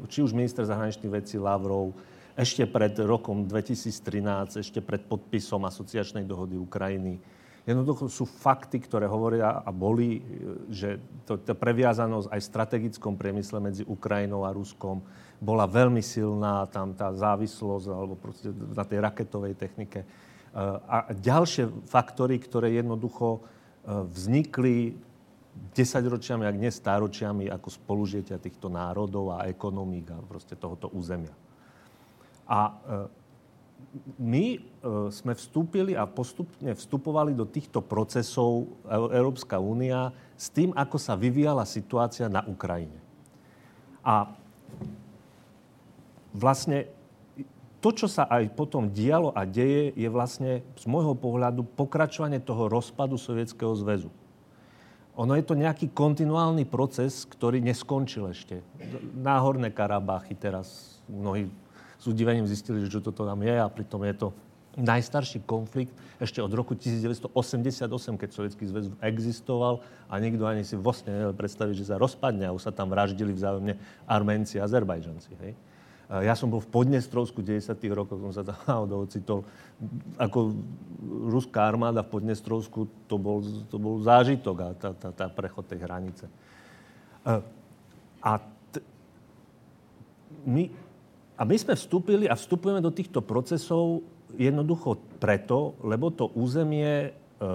D: či už minister zahraničných vecí Lavrov, ešte pred rokom 2013, ešte pred podpisom asociačnej dohody Ukrajiny, Jednoducho sú fakty, ktoré hovoria a boli, že to, to previazanosť aj v strategickom priemysle medzi Ukrajinou a Ruskom bola veľmi silná, tam tá závislosť alebo na tej raketovej technike. A ďalšie faktory, ktoré jednoducho e, vznikli desaťročiami, ak nie stáročiami, ako spolužitia týchto národov a ekonomík a proste tohoto územia. A e, my e, sme vstúpili a postupne vstupovali do týchto procesov Európska únia s tým, ako sa vyvíjala situácia na Ukrajine. A vlastne to, čo sa aj potom dialo a deje, je vlastne z môjho pohľadu pokračovanie toho rozpadu Sovietskeho zväzu. Ono je to nejaký kontinuálny proces, ktorý neskončil ešte. Náhorné Karabáchy teraz mnohí s udivením zistili, že čo toto tam je a pritom je to najstarší konflikt ešte od roku 1988, keď Sovietský zväz existoval a nikto ani si vlastne nevedel predstaviť, že sa rozpadne a už sa tam vraždili vzájomne Arménci a Azerbajdžanci. Hej? Ja som bol v Podnestrovsku v 90. rokoch, som sa tam [laughs] náhodou ocitol. Ako ruská armáda v Podnestrovsku, to bol, to bol zážitok a tá, tá, tá prechod tej hranice. A t- my a my sme vstúpili a vstupujeme do týchto procesov jednoducho preto, lebo to územie, e,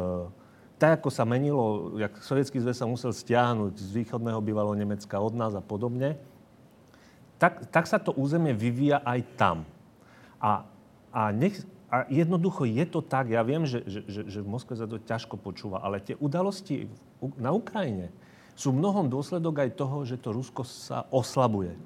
D: tak ako sa menilo, jak Sovietský zväz sa musel stiahnuť z východného bývalého Nemecka od nás a podobne, tak, tak sa to územie vyvíja aj tam. A, a, nech, a jednoducho je to tak, ja viem, že, že, že, že v Moskve sa to ťažko počúva, ale tie udalosti na Ukrajine sú mnohom dôsledok aj toho, že to Rusko sa oslabuje.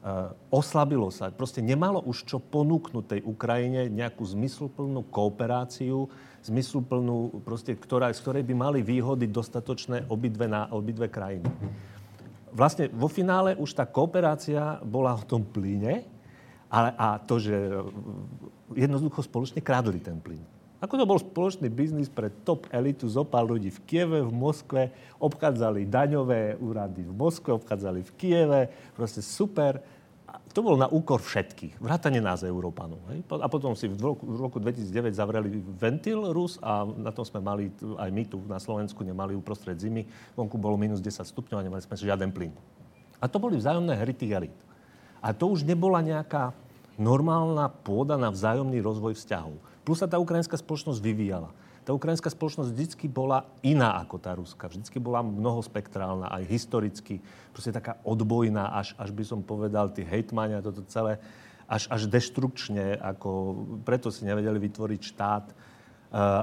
D: Uh, oslabilo sa. Proste nemalo už čo ponúknuť tej Ukrajine nejakú zmysluplnú kooperáciu, zmysluplnú, proste, ktorá, z ktorej by mali výhody dostatočné obidve, na, obidve krajiny. Vlastne vo finále už tá kooperácia bola o tom plyne, ale a to, že jednoducho spoločne kradli ten plyn. Ako to bol spoločný biznis pre top elitu zo pár ľudí v Kieve, v Moskve, obchádzali daňové úrady v Moskve, obchádzali v Kieve, proste super. A to bolo na úkor všetkých, vrátane nás, Európanov. Hej? A potom si v roku, v roku 2009 zavreli ventil Rus a na tom sme mali, aj my tu na Slovensku nemali uprostred zimy, vonku bolo minus 10 stupňov a nemali sme žiaden plyn. A to boli vzájomné hry tých elit. A to už nebola nejaká normálna pôda na vzájomný rozvoj vzťahov. Plus sa tá ukrajinská spoločnosť vyvíjala. Tá ukrajinská spoločnosť vždy bola iná ako tá ruská. Vždy bola mnohospektrálna, aj historicky. Proste taká odbojná, až, až by som povedal, tí hejtmania, toto celé, až, až deštrukčne, ako preto si nevedeli vytvoriť štát uh,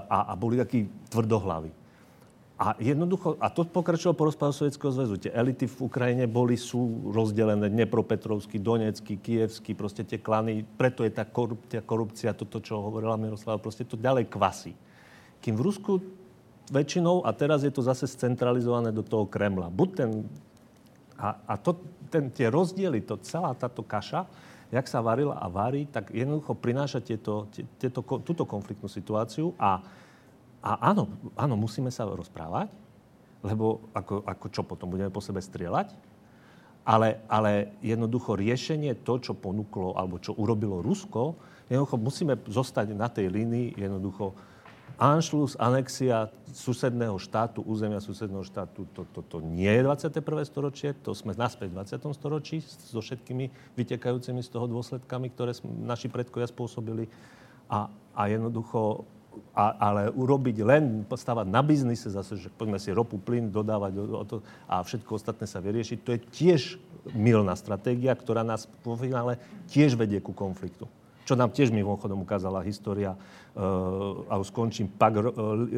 D: a, a boli takí tvrdohlaví. A jednoducho, a to pokračovalo po rozpadu Sovietskeho zväzu. Tie elity v Ukrajine boli, sú rozdelené, Dnepropetrovský, Donecký, Kievský, proste tie klany, preto je tá korupcia, korupcia toto, čo hovorila Miroslava, proste to ďalej kvasí. Kým v Rusku väčšinou, a teraz je to zase scentralizované do toho Kremla. Buď ten, a, a to, ten, tie rozdiely, to celá táto kaša, jak sa varila a varí, tak jednoducho prináša tieto, tieto, túto konfliktnú situáciu a a áno, áno, musíme sa rozprávať, lebo ako, ako čo potom, budeme po sebe strieľať? Ale, ale jednoducho riešenie to, čo ponúklo, alebo čo urobilo Rusko, jednoducho musíme zostať na tej línii, jednoducho Anšlus, anexia susedného štátu, územia susedného štátu, to, to, to nie je 21. storočie, to sme naspäť v 20. storočí so všetkými vytekajúcimi z toho dôsledkami, ktoré naši predkovia spôsobili. A, a jednoducho a, ale urobiť len, stavať na biznise zase, že poďme si ropu, plyn dodávať do, do, to, a všetko ostatné sa vyriešiť, to je tiež milná stratégia, ktorá nás vo finále tiež vedie ku konfliktu. Čo nám tiež mimochodom ukázala história, uh, a už skončím, pak uh,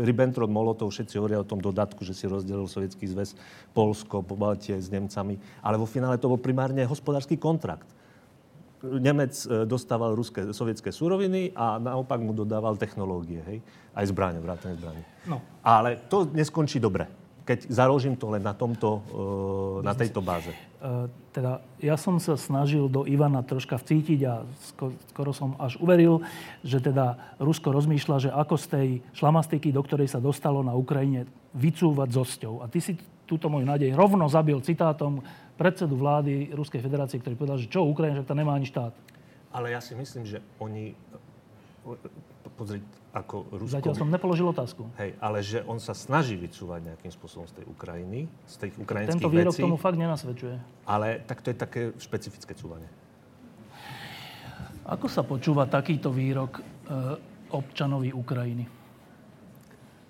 D: Ribbentrop-Molotov, všetci hovoria o tom dodatku, že si rozdelil Sovietský zväz, Polsko, Pobaltie s Nemcami, ale vo finále to bol primárne hospodársky kontrakt Nemec e, dostával ruské, sovietské suroviny a naopak mu dodával technológie, hej? Aj zbranie, vrátane zbranie. No. Ale to neskončí dobre, keď založím to len na, tomto, e, na tejto báze.
A: E, teda ja som sa snažil do Ivana troška vcítiť a skoro som až uveril, že teda Rusko rozmýšľa, že ako z tej šlamastiky, do ktorej sa dostalo na Ukrajine, vycúvať zosťou. A ty si túto moju nádej rovno zabil citátom predsedu vlády Ruskej federácie, ktorý povedal, že čo Ukrajina, že to nemá ani štát.
D: Ale ja si myslím, že oni... Pozri, ako Rusko...
A: Zatiaľ som nepoložil otázku.
D: Hej, ale že on sa snaží vycúvať nejakým spôsobom z tej Ukrajiny, z tých ukrajinských
A: Tento výrok
D: vecí,
A: tomu fakt nenasvedčuje.
D: Ale tak to je také špecifické cúvanie.
A: Ako sa počúva takýto výrok e, občanovi Ukrajiny?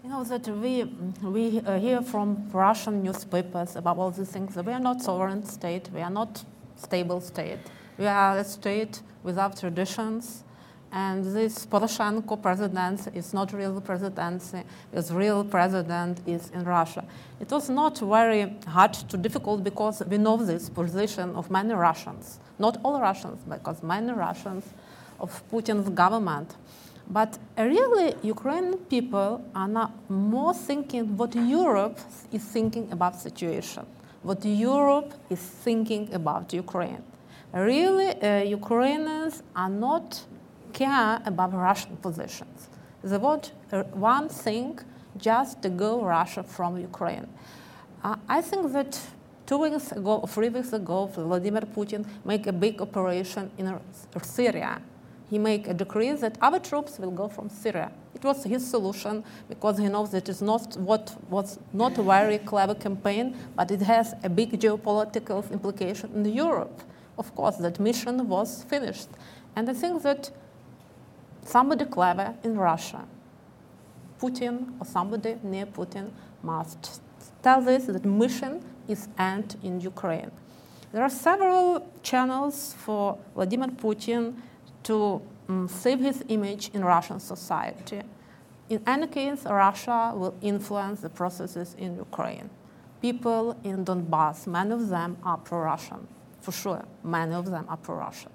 C: You know that we, we uh, hear from Russian newspapers about all these things we are not sovereign state, we are not stable state. We are a state without traditions, and this Poroshenko presidency is not real presidency, the real president is in Russia. It was not very hard to difficult because we know this position of many Russians, not all Russians, because many Russians of Putin's government. But really, Ukrainian people are not more thinking what Europe is thinking about situation, what Europe is thinking about Ukraine. Really, uh, Ukrainians are not care about Russian positions. They want uh, one thing, just to go Russia from Ukraine. Uh, I think that two weeks ago, three weeks ago, Vladimir Putin made a big operation in Syria he made a decree that our troops will go from Syria. It was his solution because he knows that it's not what was not a very clever campaign, but it has a big geopolitical implication in Europe. Of course, that mission was finished. And I think that somebody clever in Russia, Putin or somebody near Putin, must tell this that mission is end in Ukraine. There are several channels for Vladimir Putin to um, save his image in Russian society. In any case, Russia will influence the processes in Ukraine. People in Donbass, many of them are pro Russian, for sure, many of them are pro Russian.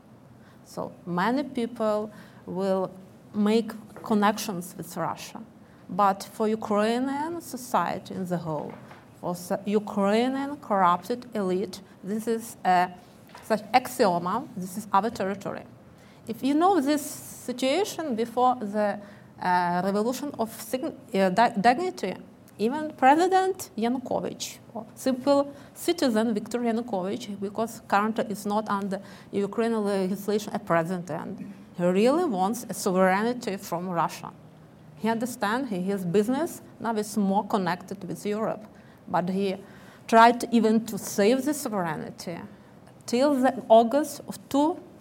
C: So many people will make connections with Russia. But for Ukrainian society in the whole, for Ukrainian corrupted elite, this is a such axioma, this is our territory. If you know this situation before the uh, revolution of uh, dignity, even President Yanukovych, or simple citizen Viktor Yanukovych, because currently is not under Ukrainian legislation a president, he really wants a sovereignty from Russia. He understands his business now is more connected with Europe, but he tried even to save the sovereignty. Till the August of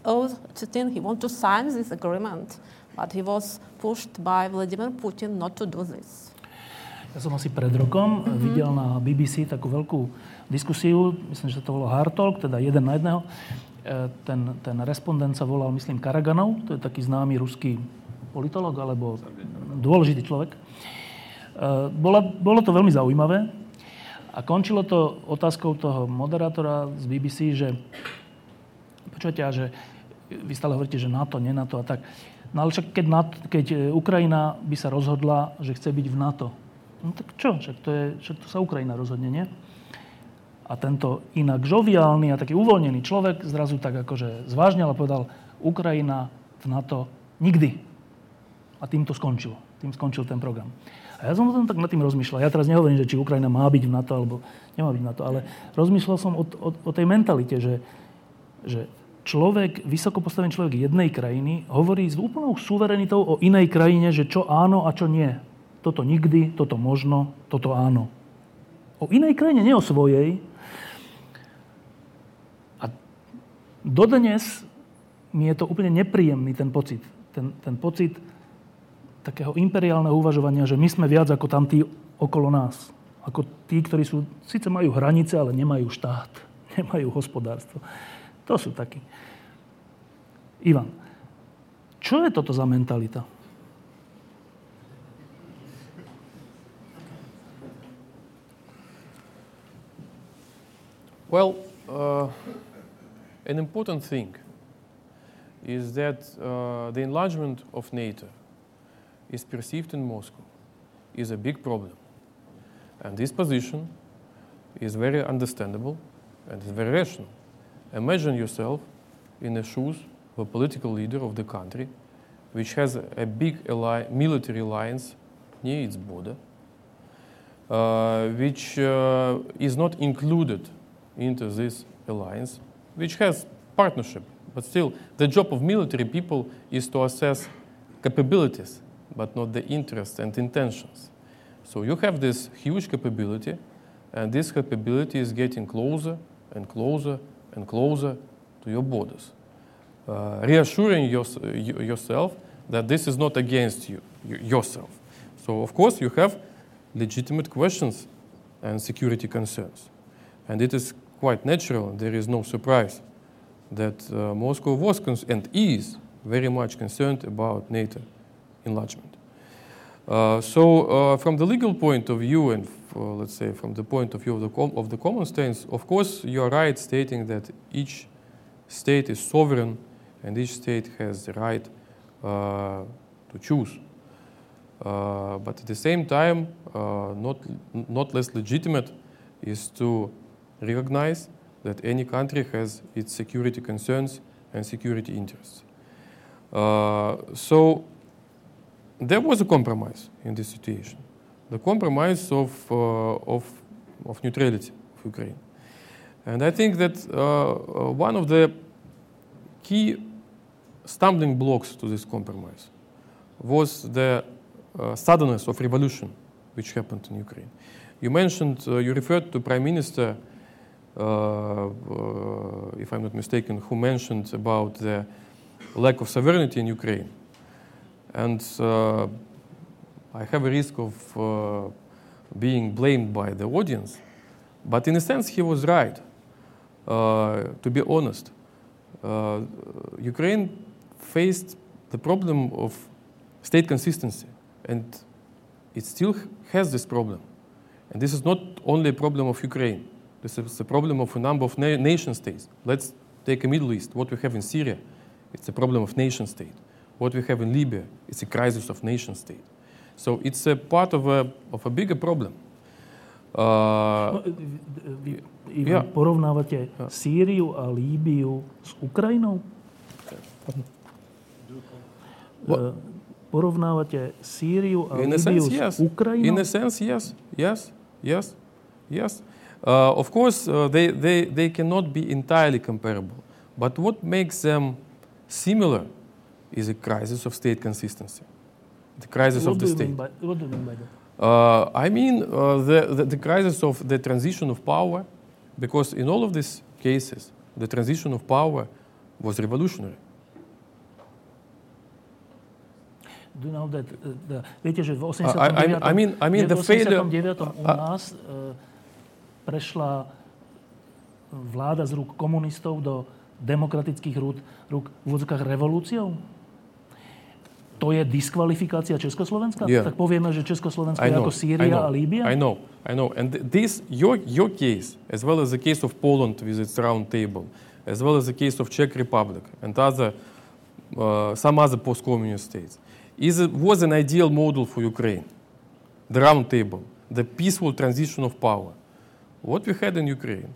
C: 2013, he wanted to sign this agreement, but he was pushed by Vladimir Putin not to do this.
A: Ja som asi pred rokom mm-hmm. videl na BBC takú veľkú diskusiu, myslím, že to bolo Hard Talk, teda jeden na jedného. E, ten, ten respondent sa volal, myslím, Karaganov, to je taký známy ruský politolog alebo dôležitý človek. E, bola, bolo to veľmi zaujímavé a končilo to otázkou toho moderátora z BBC, že počujete, že vy stále hovoríte, že NATO, nie NATO a tak. No ale však keď, NATO, keď Ukrajina by sa rozhodla, že chce byť v NATO, No tak čo? Však to, je, však to sa Ukrajina rozhodne, nie? A tento inak žoviálny a taký uvoľnený človek zrazu tak akože zvážnil a povedal, Ukrajina v NATO nikdy. A tým to skončilo. Tým skončil ten program. A ja som potom tak nad tým rozmýšľal. Ja teraz nehovorím, že či Ukrajina má byť v NATO alebo nemá byť v NATO, ale rozmýšľal som o, o, o tej mentalite, že, že človek, vysoko postavený človek jednej krajiny hovorí s úplnou suverenitou o inej krajine, že čo áno a čo nie toto nikdy, toto možno, toto áno. O inej krajine, nie o svojej. A dodnes mi je to úplne nepríjemný ten pocit. Ten, ten pocit takého imperiálneho uvažovania, že my sme viac ako tam tí okolo nás. Ako tí, ktorí sú, síce majú hranice, ale nemajú štát, [laughs] nemajú hospodárstvo. To sú takí. Ivan, čo je toto za mentalita?
B: Well, uh, an important thing is that uh, the enlargement of NATO is perceived in Moscow is a big problem. And this position is very understandable and is very rational. Imagine yourself in the shoes of a political leader of the country which has a big ally- military alliance near its border, uh, which uh, is not included into this alliance, which has partnership. But still, the job of military people is to assess capabilities, but not the interests and intentions. So you have this huge capability, and this capability is getting closer and closer and closer to your borders, uh, reassuring your, yourself that this is not against you, yourself. So, of course, you have legitimate questions and security concerns. And it is quite natural. There is no surprise that uh, Moscow was and is very much concerned about NATO enlargement. Uh, so, uh, from the legal point of view, and let's say from the point of view of the, com- of the common sense, of course, you are right stating that each state is sovereign and each state has the right uh, to choose. Uh, but at the same time, not, not less legitimate is to recognize that any country has its security concerns and security interests. Uh, so there was a compromise in this situation, the compromise of, uh, of, of neutrality of Ukraine. And I think that uh, uh one of the key stumbling blocks to this compromise was the suddenness of revolution which happened in Ukraine. You mentioned, you referred to Prime Minister uh, uh, if I'm not mistaken, who mentioned about the lack of sovereignty in Ukraine. And uh, I have a risk of being blamed by the audience, but in a sense, he was right. uh, to be honest, uh, Ukraine faced the problem of state consistency, and it still has this problem. And this is not only a problem of Ukraine. This is a problem of a number of na- nation states. Let's take a Middle East. What we have in Syria, it's a problem of nation state. What we have in Libya, it's a crisis of nation state. So it's a part of a, of a bigger problem. Uh,
A: Vy, vy
B: Ja.
A: porovnávate Sýriu a Líbiu s Ukrajinou?
B: What?
A: E, Porovnávate Sýriu a
B: In a
A: Líbiu
B: sense,
A: s
B: yes.
A: Ukrajinou?
B: In a sense, yes, yes, yes, yes. Uh, of course, uh, they, they, they cannot be entirely comparable. But what makes them similar is a crisis of state consistency, the crisis
A: what,
B: of the state.
A: mean by, what do you mean by that?
B: Uh, I mean uh, the, the, the crisis of the transition of power, because in all of these cases, the transition of power was revolutionary.
A: Do you know that, uh, viete, že v
B: I- I-
A: 89.
B: I mean- I mean the failure-
A: 89. u nás prešla vláda z rúk komunistov do demokratických rúk, rúk v úvodzokách revolúciou? To je diskvalifikácia Československa?
B: Yeah.
A: Tak povieme, že Československo
B: I
A: je
B: know,
A: ako
B: I
A: Sýria
B: know,
A: a Líbia?
B: I know, I know. And this, your, your case, as well as the case of Poland with its round table, as well as the case of Czech Republic and other, uh, some other post-communist states, is was an ideal model for Ukraine. The round table, the peaceful transition of power. What we had in Ukraine,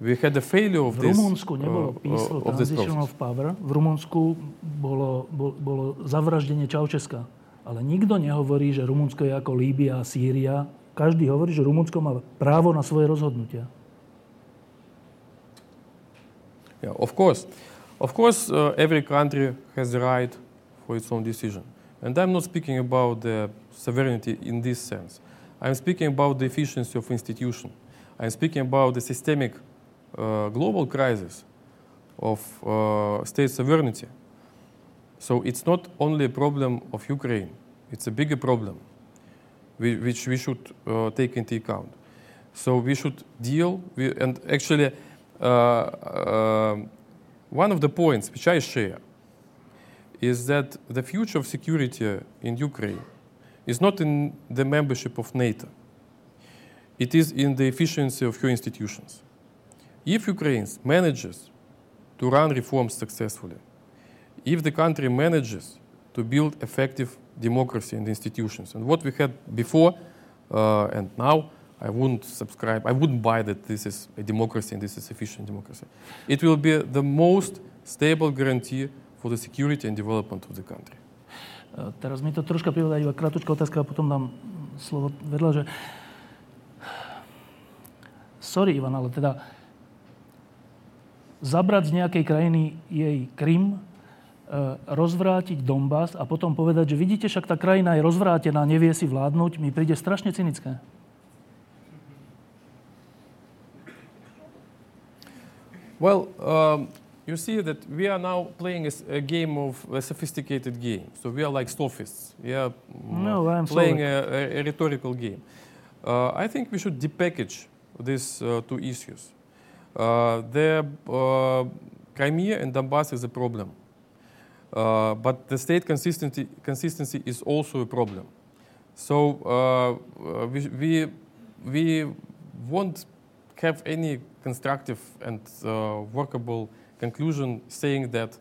B: we had a failure of
A: v
B: this,
A: Rumunsku
B: uh,
A: nebolo
B: uh,
A: peaceful
B: of this
A: transition of power. V Rumunsku bolo, bolo, bolo zavraždenie Čaučeska. Ale nikto nehovorí, že Rumunsko je ako Líbia a Sýria. Každý hovorí, že Rumunsko má právo na svoje rozhodnutia.
B: Yeah, of course. Of course, uh, every country has the right for its own decision. And I'm not speaking about the sovereignty in this sense. I'm speaking about the efficiency of institution. I'm speaking about the systemic uh, global crisis of uh, state sovereignty. So it's not only a problem of Ukraine, it's a bigger problem whi- which we should uh, take into account. So we should deal with, and actually, uh, uh, one of the points which I share is that the future of security in Ukraine is not in the membership of NATO. It is in the efficiency of your institutions. If Ukraine manages to run reforms successfully, if the country manages to build effective democracy and institutions, and what we had before uh, and now, I wouldn't subscribe, I wouldn't buy that this is a democracy and this is efficient democracy. It will be the most stable guarantee for the security and development of the country.
A: E, Teraz mi to troška privedá iba krátka otázka a potom dám slovo vedľa, že... Sorry, Ivan, ale teda zabrať z nejakej krajiny jej Krym, e, rozvrátiť Donbass a potom povedať, že vidíte, však tá krajina je rozvrátená, nevie si vládnuť, mi príde strašne cynické.
B: Well, um, you see that we are now playing a, a game of a sophisticated game. So we are like sophists. We are mm,
A: No,
B: playing a, a rhetorical game. Uh, I think we should depackage these uh, two issues. Uh, the uh, Crimea and Donbass is a problem, uh, but the state consistency, consistency is also a problem. So we, we, we won't have any constructive and workable conclusion saying that,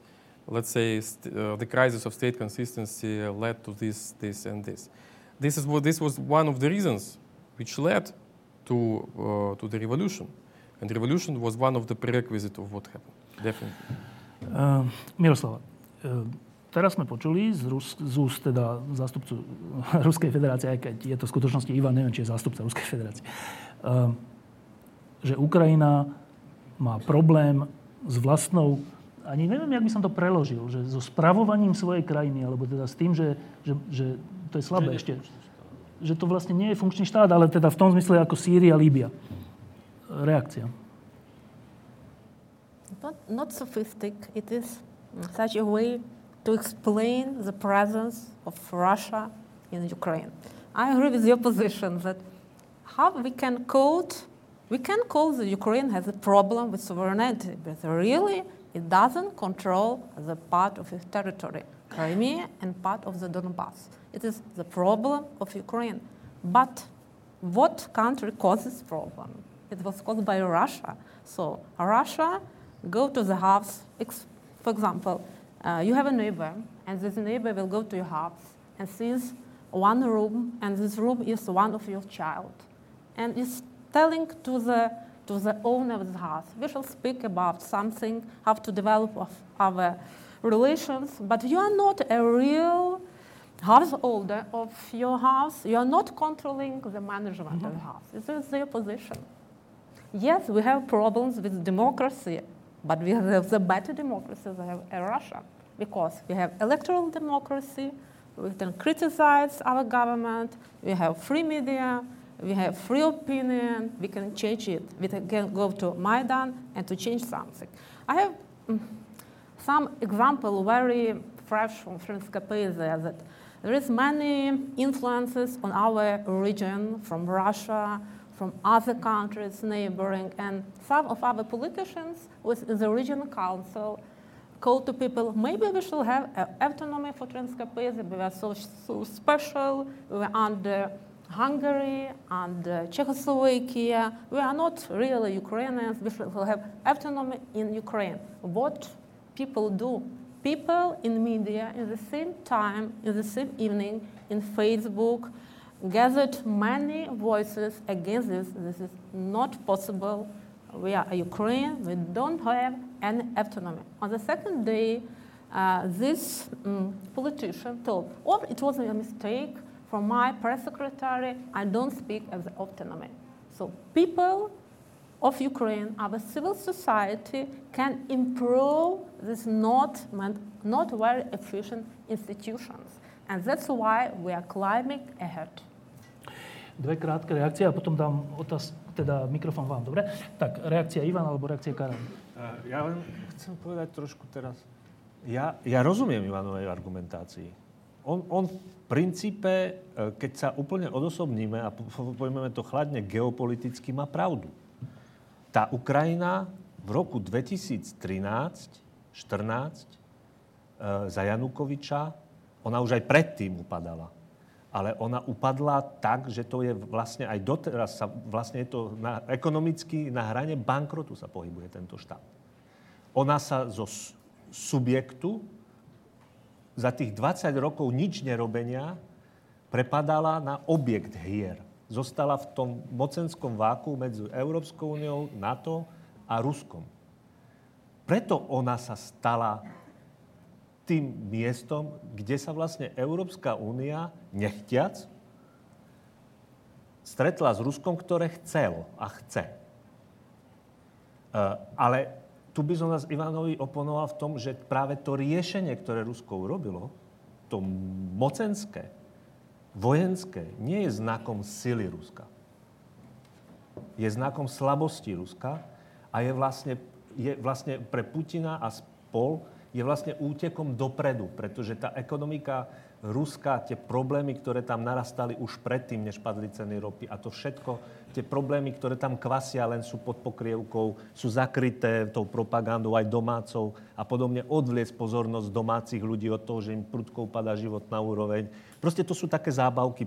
B: let's say, st- uh, the crisis of state consistency led to this, this, and this. This, is what, this was one of the reasons which led to, uh, to the revolution. And revolution was one of the prerequisites of what happened, definitely.
A: Uh, Miroslava, uh, teraz sme počuli z, Rus, z úst teda zástupcu [laughs] Ruskej federácie, aj keď je to v skutočnosti Ivan, neviem, či je zástupca Ruskej federácie, uh, že Ukrajina má problém s vlastnou, ani neviem, jak by som to preložil, že so spravovaním svojej krajiny, alebo teda s tým, že, že, že to je slabé ešte, že to vlastne nie je funkčný štát, ale teda v tom zmysle ako Sýria, Líbia. Reakcia.
C: Not, not sophistic. It is such a way to explain the presence of Russia in Ukraine. I agree with your position that how we can quote we can call the Ukraine has a problem with sovereignty, but really it doesn't control the part of its territory, Crimea and part of the Donbass. It is the problem of Ukraine. But what country causes problem? It was caused by Russia. So Russia go to the house. For example, uh, you have a neighbor, and this neighbor will go to your house and sees one room, and this room is one of your child, and is telling to the to the owner of the house. We shall speak about something, how to develop our relations, but you are not a real householder of your house. You are not controlling the management mm-hmm. of the house. This is their position. Yes, we have problems with democracy, but we have the better democracy than Russia because we have electoral democracy, we can criticize our government, we have free media, we have free opinion, we can change it. We can go to Maidan and to change something. I have mm, some example very fresh from Transcarpathia that there is many influences on our region from Russia, from other countries neighboring, and some of our politicians with the regional council called to people, maybe we should have autonomy for Transcarpathia, we are so, so special, we are under Hungary and Czechoslovakia. We are not really Ukrainians. We should have autonomy in Ukraine. What people do? People in media, in the same time, in the same evening, in Facebook, gathered many voices against this. This is not possible. We are Ukraine. We don't have any autonomy. On the second day, uh, this um, politician told, "Oh, it was a mistake." For my press secretary, I don't speak as the autonomy. So people of Ukraine, our civil society, can improve these not, not very efficient institutions. And that's why we are climbing ahead.
A: Dve krátke reakcie a potom dám otáz, teda mikrofón vám, dobre? Tak, reakcia Ivan alebo reakcia Karol?
D: Ja len chcem povedať trošku teraz. Ja, ja rozumiem Ivanovej argumentácii. On, on princípe, e, keď sa úplne odosobníme a pojmeme to chladne geopoliticky, má pravdu. Tá Ukrajina v roku 2013-14 e, za Janukoviča, ona už aj predtým upadala. Ale ona upadla tak, že to je vlastne aj doteraz, sa, vlastne je to na, ekonomicky na hrane bankrotu sa pohybuje tento štát. Ona sa zo subjektu za tých 20 rokov nič nerobenia prepadala na objekt hier. Zostala v tom mocenskom váku medzi Európskou úniou, NATO a Ruskom. Preto ona sa stala tým miestom, kde sa vlastne Európska únia, nechtiac, stretla s Ruskom, ktoré chcel a chce. E, ale tu by som vás Ivanovi oponoval v tom, že práve to riešenie, ktoré Rusko urobilo, to mocenské, vojenské, nie je znakom sily Ruska. Je znakom slabosti Ruska a je vlastne, je vlastne pre Putina a spol je vlastne útekom dopredu, pretože tá ekonomika Ruska, tie problémy, ktoré tam narastali už predtým, než padli ceny ropy a to všetko, tie problémy, ktoré tam kvasia, len sú pod pokrievkou, sú zakryté tou propagandou aj domácou a podobne odvliec pozornosť domácich ľudí od toho, že im prudko upadá život na úroveň. Proste to sú také zábavky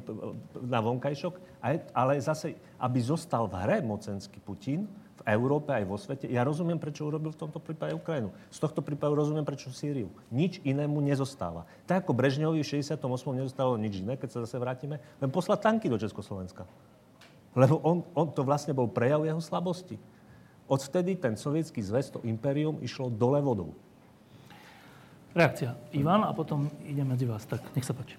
D: na vonkajšok, ale zase, aby zostal v hre mocenský Putin, v Európe aj vo svete. Ja rozumiem, prečo urobil v tomto prípade Ukrajinu. Z tohto prípadu rozumiem, prečo Sýriu. Nič inému nezostáva. Tak ako Brežňovi v 68. nezostávalo nič iné, keď sa zase vrátime, len poslať tanky do Československa. Lebo on, on to vlastne bol prejav jeho slabosti. Odvtedy ten sovietský zväz, to impérium, išlo dole vodou.
A: Reakcia. Ivan a potom idem medzi vás. Tak, nech sa páči.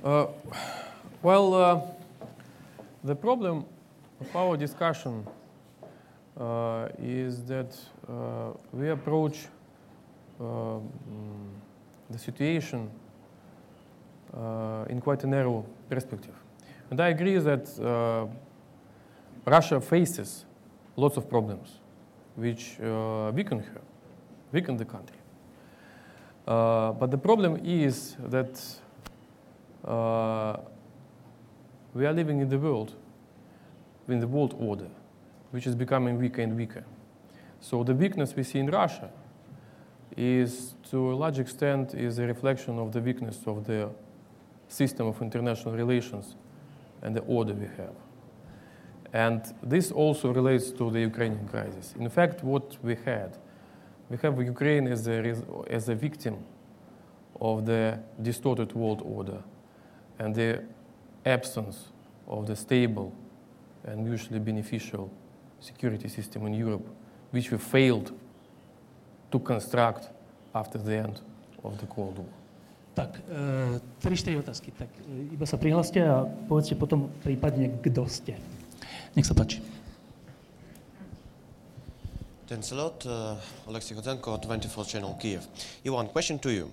B: Uh, well, uh, the problem of our discussion uh, is that uh, we approach uh, the situation uh, in quite a narrow perspective. And I agree that uh, Russia faces lots of problems which uh, weaken her, weaken the country. but the problem is that we are living in the world with the world order, which is becoming weaker and weaker. So the weakness we see in Russia is, to a large extent, is a reflection of the weakness of the system of international relations and the order we have. And this also relates to the Ukrainian crisis. In fact, what we had, we have Ukraine as a, as a victim of the distorted world order and the absence of the stable and mutually beneficial security system in Europe, which we failed to construct after the end of the Cold War.
A: Tak, e, tri, štyri otázky. Tak e, iba sa prihlaste a povedzte potom prípadne, kto ste. Nech sa páči.
E: Thanks a lot. Uh, Alexei Hotenko, 24 Channel Kiev. Ivan, question to you.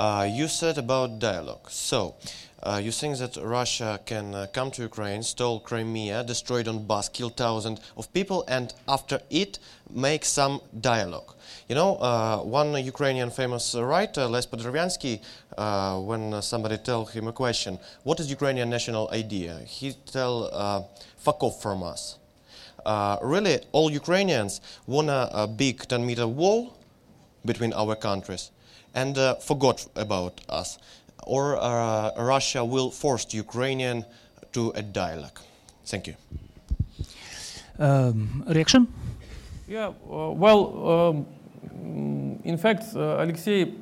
E: Uh, you said about dialogue. So, uh, you think that Russia can uh, come to Ukraine, stole Crimea, destroy Donbass, kill thousands of people, and after it make some dialogue. You know, uh, one Ukrainian famous writer, Les Podervianskyi, uh, when somebody tell him a question, what is Ukrainian national idea? He tell, fuck off from us. really, all Ukrainians want a, big 10 meter wall between our countries and uh, forgot about us. Or uh, Russia will force Ukrainian to a dialogue. Thank you.
A: Um, reaction?
B: Yeah, uh, well, um, in fact, uh, Alexei,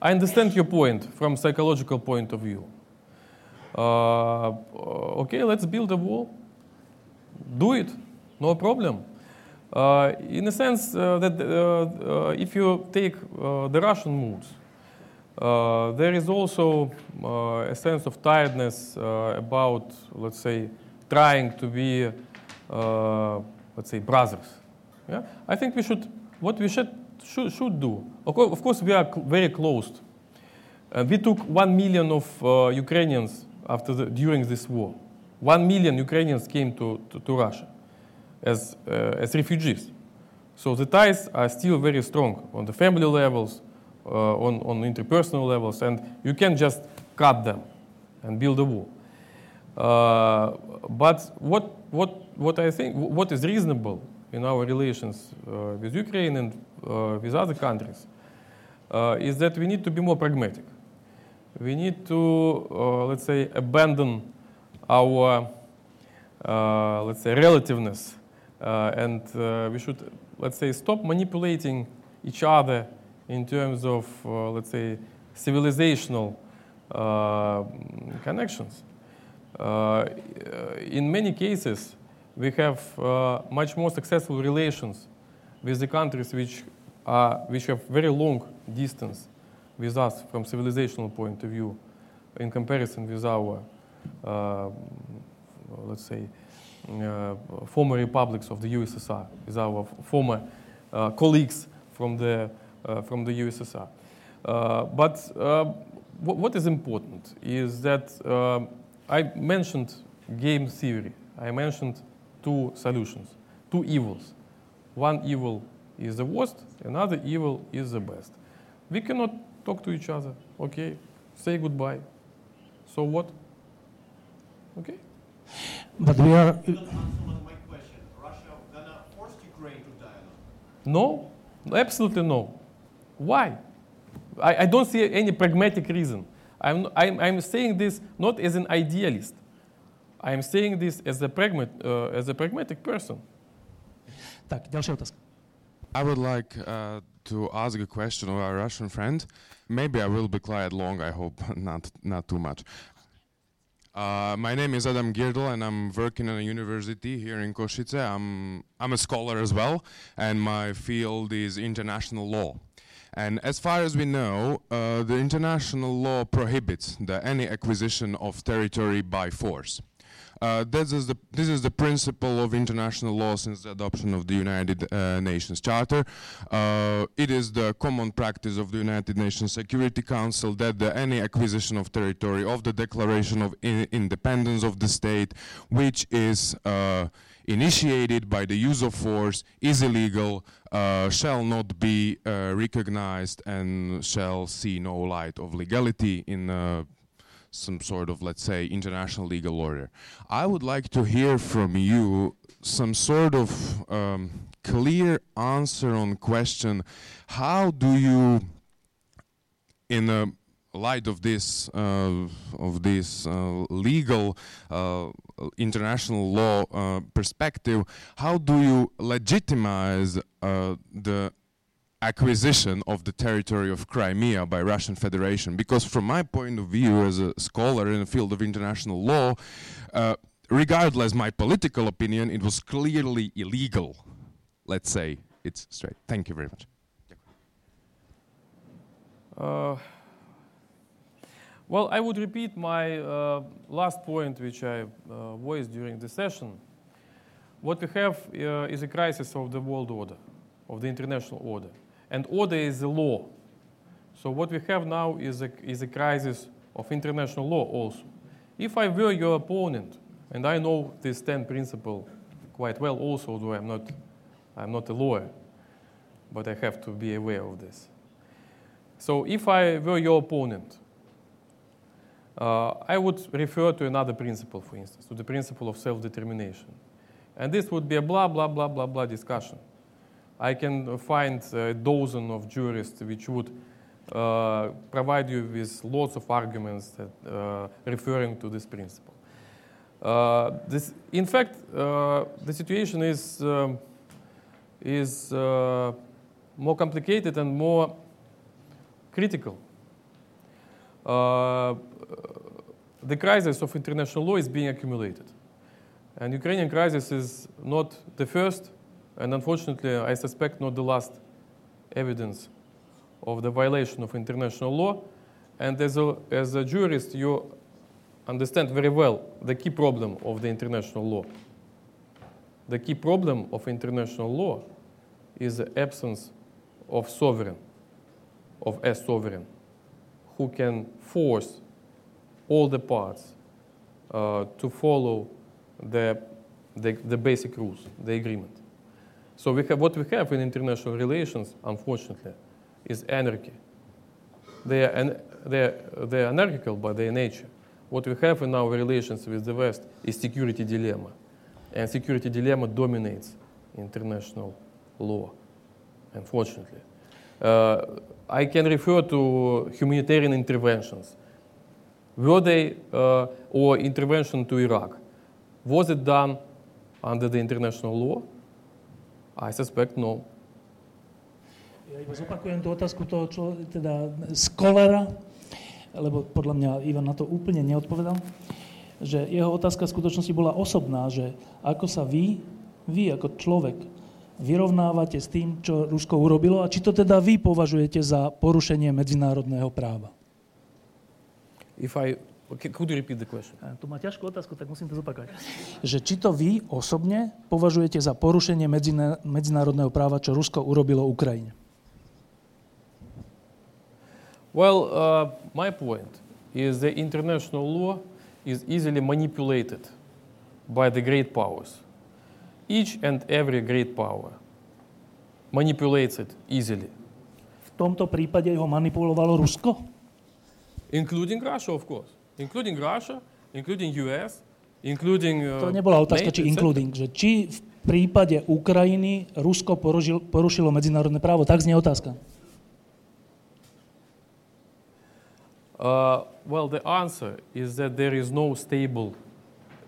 B: I understand your point from psychological point of view. Uh, okay, let's build a wall. Do it, no problem. Uh, in a sense uh, that uh, uh if you take uh, the Russian moods, uh, there is also a sense of tiredness about, let's say, trying to be, let's say, brothers. Yeah? I think we should, what we should, should, should do, of course, we are very closed. We took one million of Ukrainians after the, during this war. One million Ukrainians came to, to, to Russia as, uh, as refugees. So the ties are still very strong on the family levels, uh, on, on interpersonal levels, and you can just cut them and build a wall. Uh, but what, what, what I think, what is reasonable in our relations uh, with Ukraine and uh, with other countries uh, is that we need to be more pragmatic. We need to, let's say, abandon our, let's say, relativeness and uh, we should, let's say, stop manipulating each other in terms of, uh, let's say, civilizational connections. in many cases, we have much more successful relations with the countries which, are, which have very long distance with us from civilizational point of view in comparison with our, uh, let's say, uh, former republics of the USSR, with our former uh, colleagues from the, uh, from the USSR. but what is important is that I mentioned game theory. I mentioned two solutions, two evils. One evil is the worst, another evil is the best. We cannot talk to each other, okay? Say goodbye. So what? Okay?
A: But we are.
B: No, absolutely no. Why? I, I don't see any pragmatic reason. I'm, I'm, I'm saying this not as an idealist. I'm saying this as a, pragmat, uh, as a pragmatic person.
A: Tak, ďalšia otázka.
F: I would like uh, to ask a question of our Russian friend. Maybe I will be quiet long, I hope, [laughs] not, not too much. Uh, my name is Adam Giertl, and I'm working at a university here in Košice. I'm, I'm a scholar as well, and my field is international law. And as far as we know, uh, the international law prohibits the, any acquisition of territory by force. Uh, this, is the, this is the principle of international law since the adoption of the United uh, Nations Charter. Uh, it is the common practice of the United Nations Security Council that the, any acquisition of territory of the Declaration of in Independence of the state, which is uh, initiated by the use of force, is illegal, uh, shall not be recognized and shall see no light of legality in some sort of, let's say, international legal order. I would like to hear from you some sort of um, clear answer on question: How do you, in a light of this uh, of this uh, legal uh, international law uh, perspective, how do you legitimize uh, the acquisition of the territory of Crimea by Russian Federation? Because from my point of view as a scholar in the field of international law, uh, regardless my political opinion, it was clearly illegal. Let's say it's straight. Thank you very much.
B: Uh, well, I would repeat my uh, last point, which I uh, voiced during the session. What we have uh, is a crisis of the world order, of the international order. And order is the law. So what we have now is a, is a crisis of international law also. If I were your opponent, and I know this 10 principle quite well also, though I'm not, I'm not a lawyer, but I have to be aware of this. So if I were your opponent, uh, I would refer to another principle, for instance, to the principle of self-determination. And this would be a blah, blah, blah, blah, blah discussion. I can find a dozen of jurists which would uh, provide you with lots of arguments that, uh, referring to this principle. Uh, this, in fact, uh, the situation is, um, is uh, more complicated and more critical. The crisis of international law is being accumulated. And Ukrainian crisis is not the first, and unfortunately, I suspect not the last evidence of the violation of international law. And as a, as a jurist, you understand very well the key problem of the international law. The key problem of international law is the absence of sovereign, of a sovereign, who can force all the parts uh, to follow the, the, the, basic rules, the agreement. So we have, what we have in international relations, unfortunately, is anarchy. They are, they are, they are anarchical by their nature. What we have in our relations with the West is security dilemma. And security dilemma dominates international law, unfortunately. Uh, I can refer to humanitarian interventions. Were they, uh, or intervention to Iraq, was it done under the international law? I suspect no.
A: Ja iba zopakujem tú otázku toho člo, teda skolera, lebo podľa mňa Ivan na to úplne neodpovedal, že jeho otázka v skutočnosti bola osobná, že ako sa vy, vy ako človek, vyrovnávate s tým, čo Rusko urobilo a či to teda vy považujete za porušenie medzinárodného práva?
B: If I, could you repeat the question?
A: Tu má ťažkú otázku, tak musím to zopakovať. Že či to vy osobne považujete za porušenie medzinárodného práva, čo Rusko urobilo Ukrajine?
B: Well, uh, my point is the international law is easily manipulated by the great powers. Each and every great power manipulates it easily.
A: V tomto prípade ho manipulovalo Rusko?
B: Including Russia, of course. Including Russia, including US, including... Uh,
A: to nebola otázka, či including, že či v prípade Ukrajiny Rusko porušilo, porušilo medzinárodné právo. Tak znie otázka.
B: Uh, well, the answer is that there is no stable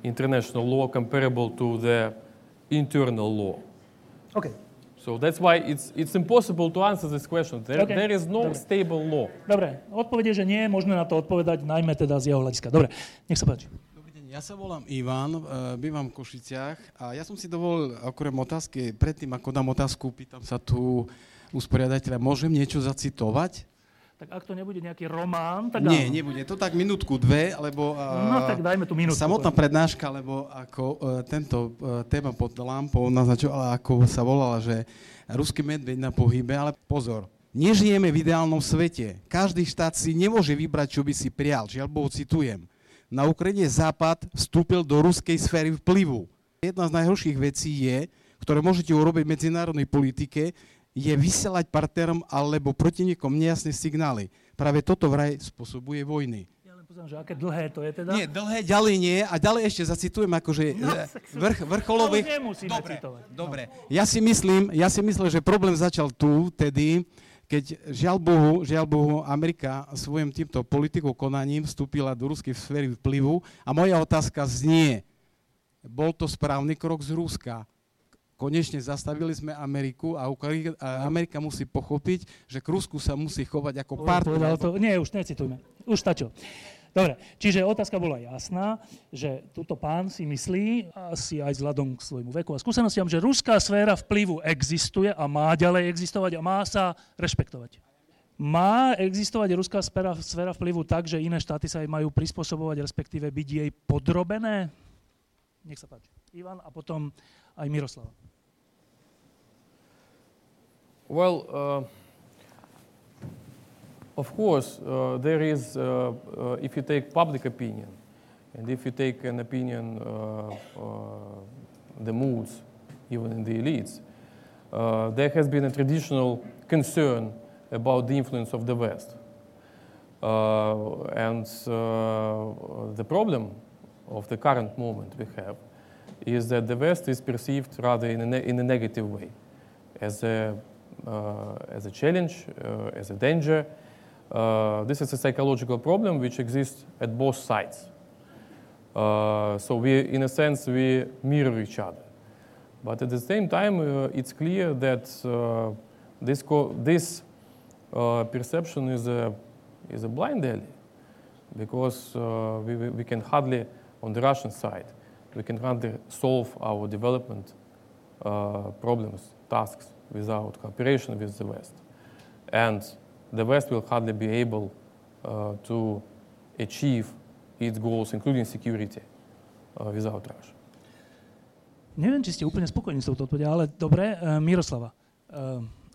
B: international law comparable to the internal law.
A: Okay.
B: So that's why it's, it's impossible to answer this question. There, okay. there is no
A: Dobre.
B: stable law.
A: Dobre, odpovede, že nie je možné na to odpovedať, najmä teda z jeho hľadiska. Dobre, nech sa páči.
G: Dobrý deň, ja sa volám Ivan, uh, bývam v Košiciach a ja som si dovolil okrem otázky, predtým ako dám otázku, pýtam sa tu usporiadateľa, môžem niečo zacitovať?
A: Tak ak to nebude nejaký román, tak
G: Nie,
A: áno.
G: nebude. To tak minútku, dve, lebo...
A: No tak dajme tu minútku.
G: Samotná prednáška, lebo ako uh, tento uh, téma pod lampou naznačovala, ako sa volala, že ruský medveď na pohybe, ale pozor, nežijeme v ideálnom svete. Každý štát si nemôže vybrať, čo by si prial. Žiaľ Bohu, citujem. Na Ukrajine Západ vstúpil do ruskej sféry vplyvu. Jedna z najhorších vecí je, ktoré môžete urobiť v medzinárodnej politike, je vysielať partnerom alebo protivníkom nejasné signály. Práve toto vraj spôsobuje vojny.
A: Ja len pozriem, že aké dlhé to je teda.
G: Nie, dlhé ďalej nie. A ďalej ešte zacitujem akože
A: No,
G: e, vrch, vrcholových... Dobre,
A: citovať. No.
G: dobre. Ja si myslím, ja si myslím, že problém začal tu, tedy, keď žiaľ Bohu, žiaľ Bohu, Amerika svojim týmto politikou konaním vstúpila do ruskej sféry vplyvu a moja otázka znie, bol to správny krok z Ruska? Konečne zastavili sme Ameriku a Ukra- a Amerika musí pochopiť, že k Rusku sa musí chovať ako partner.
A: to, nie, už necitujme. Už stačilo. Dobre, čiže otázka bola jasná, že túto pán si myslí, asi aj vzhľadom k svojmu veku a skúsenostiam, že ruská sféra vplyvu existuje a má ďalej existovať a má sa rešpektovať. Má existovať ruská sféra, sféra vplyvu tak, že iné štáty sa jej majú prispôsobovať, respektíve byť jej podrobené? Nech sa páči. Ivan a potom aj Miroslava.
B: Well, uh, of course, uh, there is, uh, if you take public opinion, and if you take an opinion, the moods, even in the elites, there has been a traditional concern about the influence of the West. Uh, and uh, the problem of the current moment we have is that the West is perceived rather in a, in a negative way, as a, as a challenge, uh, as a danger. Uh, this is a psychological problem which exists at both sides. Uh, so we, in a sense, we mirror each other. But at the same time, uh, it's clear that uh, this, this uh, perception is a, is a blind alley because uh, we, we we can hardly, on the Russian side, we can hardly solve our development uh, problems, tasks without cooperation with the West. And the West will hardly be able uh, to achieve its goals, including security, uh, without Russia.
A: Neviem, či ste úplne spokojní s touto odpovedou, ale dobre, e, Miroslava. E,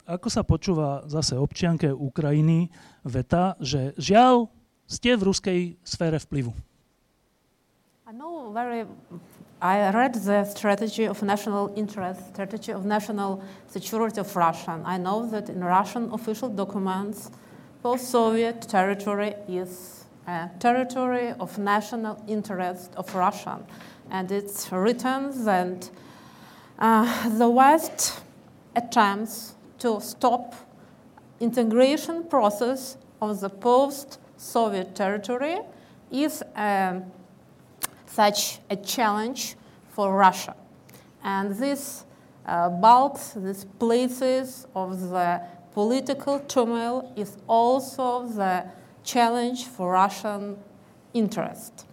A: ako sa počúva zase občianke Ukrajiny veta, že žiaľ ste v ruskej sfére vplyvu?
C: I know very. I read the strategy of national interest, strategy of national security of Russia. I know that in Russian official documents, post-Soviet territory is a territory of national interest of Russia, and it's written that uh, the West attempts to stop integration process of the post-Soviet territory is um, such a challenge for Russia. And this uh, bulks, these places of the political turmoil is also the challenge for Russian interest.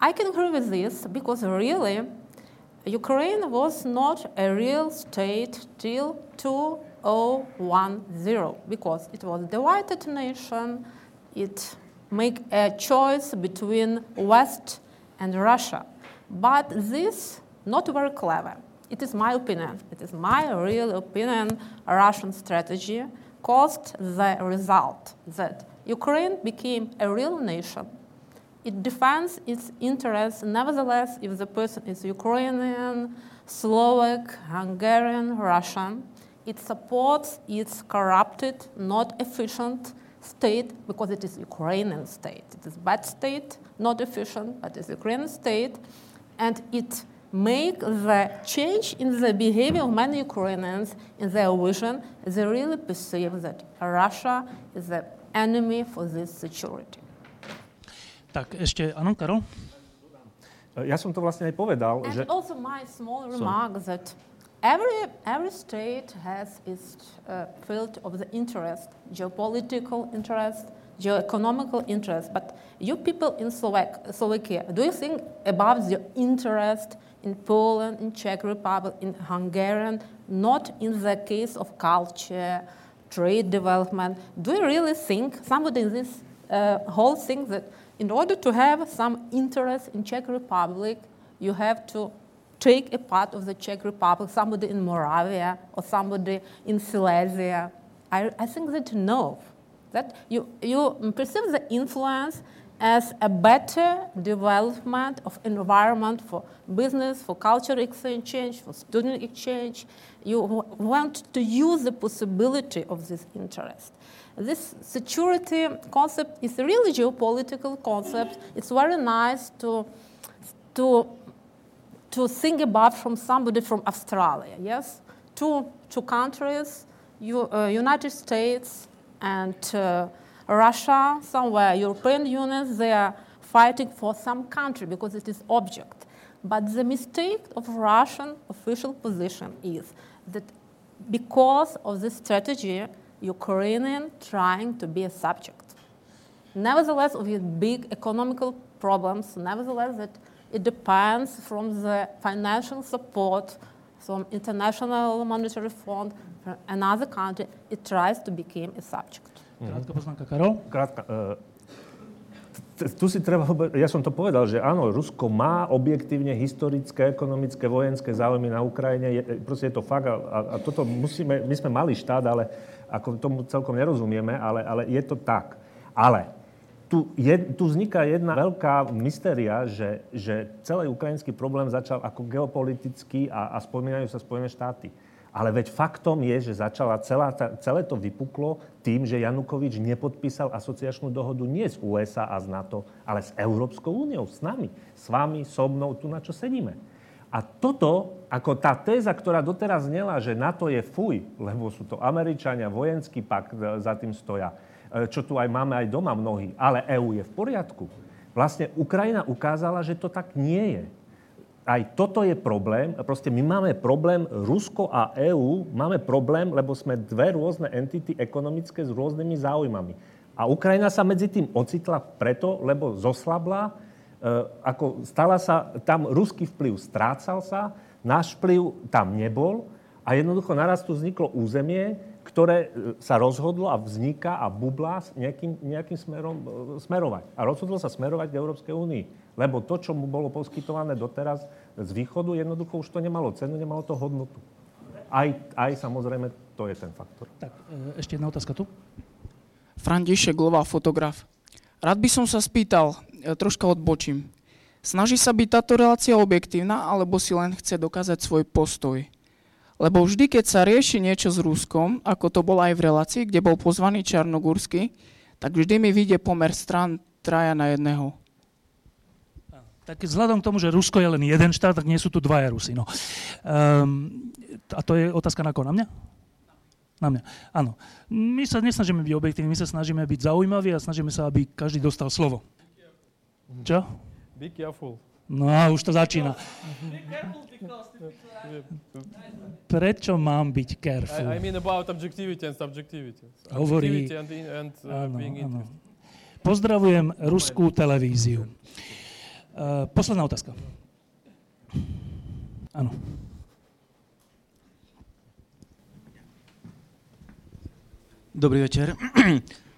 C: I can agree with this because really Ukraine was not a real state till 2010 because it was a divided nation. It make a choice between West and Russia. But this not very clever. It is my opinion. It is my real opinion. Russian strategy caused the result that Ukraine became a real nation. It defends its interests. Nevertheless, if the person is Ukrainian, Slovak, Hungarian, Russian, it supports its corrupted, not efficient state because it is Ukrainian state. It is bad state, not efficient, but it's Ukrainian state, and it make the change in the behavior of many Ukrainians in their vision. They really perceive that Russia is the enemy for this security.
A: Tak ešte, áno, Karol?
D: E, Ja som to vlastne aj povedal,
C: And
D: že...
C: also my small remark that every, every state has its uh, field of the interest, geopolitical interest, geoeconomical interest. But you people in Slovak, Slovakia, do you think about the interest in Poland, in Czech Republic, in Hungarian, not in the case of culture, trade development? Do you really think somebody in this uh, whole thing that in order to have some interest in Czech Republic, you have to take a part of the Czech Republic, somebody in Moravia or somebody in Silesia. I, I think that no, that you, you perceive the influence as a better development of environment for business, for cultural exchange, for student exchange. You want to use the possibility of this interest. This security concept is a really geopolitical concept. It's very nice to, to, to think about from somebody from Australia, yes? Two, two countries, U, uh, United States and uh, Russia, somewhere, European Union, they are fighting for some country because it is object. But the mistake of Russian official position is that because of this strategy, Ukrainian trying to be a subject. Nevertheless, with big economical problems, nevertheless, that it depends from the financial support from International Monetary Fund, from another country, it tries to become a subject.
A: Krátka poznámka, Karol?
D: Krátka. Uh, tu si treba, ja som to povedal, že áno, Rusko má objektívne historické, ekonomické, vojenské záujmy na Ukrajine. Je, proste je to fakt a, a toto musíme, my sme mali štát, ale ako tomu celkom nerozumieme, ale, ale je to tak. Ale tu, je, tu vzniká jedna veľká mystéria, že, že celý ukrajinský problém začal ako geopolitický a, a spomínajú sa Spojené štáty. Ale veď faktom je, že začala celá, celé to vypuklo tým, že Janukovič nepodpísal asociačnú dohodu nie z USA a z NATO, ale s Európskou úniou, s nami, s vami, so mnou, tu na čo sedíme. A toto, ako tá téza, ktorá doteraz znela, že NATO je fuj, lebo sú to Američania, vojenský pak e, za tým stoja, e, čo tu aj máme aj doma mnohí, ale EÚ je v poriadku. Vlastne Ukrajina ukázala, že to tak nie je aj toto je problém. Proste my máme problém, Rusko a EÚ máme problém, lebo sme dve rôzne entity ekonomické s rôznymi záujmami. A Ukrajina sa medzi tým ocitla preto, lebo zoslabla, e, ako stala sa, tam ruský vplyv strácal sa, náš vplyv tam nebol a jednoducho naraz tu vzniklo územie, ktoré e, sa rozhodlo a vzniká a bublá nejakým, nejakým smerom e, smerovať. A rozhodlo sa smerovať k Európskej únii. Lebo to, čo mu bolo poskytované doteraz z východu, jednoducho už to nemalo cenu, nemalo to hodnotu. Aj, aj samozrejme, to je ten faktor.
A: Tak, e, ešte jedna otázka tu.
H: František Glova, fotograf. Rád by som sa spýtal, e, troška odbočím. Snaží sa byť táto relácia objektívna, alebo si len chce dokázať svoj postoj? Lebo vždy, keď sa rieši niečo s Ruskom, ako to bolo aj v relácii, kde bol pozvaný Čarnogórsky, tak vždy mi vyjde pomer stran traja na jedného.
A: Tak vzhľadom k tomu, že Rusko je len jeden štát, tak nie sú tu dvaja Rusy. No. Um, a to je otázka na koho? Na mňa? Na mňa. Áno. My sa nesnažíme byť objektívni, my sa snažíme byť zaujímaví a snažíme sa, aby každý dostal slovo. Čo?
B: Be careful.
A: No a už to začína. Prečo mám byť careful?
B: I, I mean about objectivity and subjectivity.
A: Hovorí...
B: and, and uh, áno, being áno.
A: Pozdravujem ruskú televíziu. Uh, posledná otázka. Áno.
I: Dobrý večer.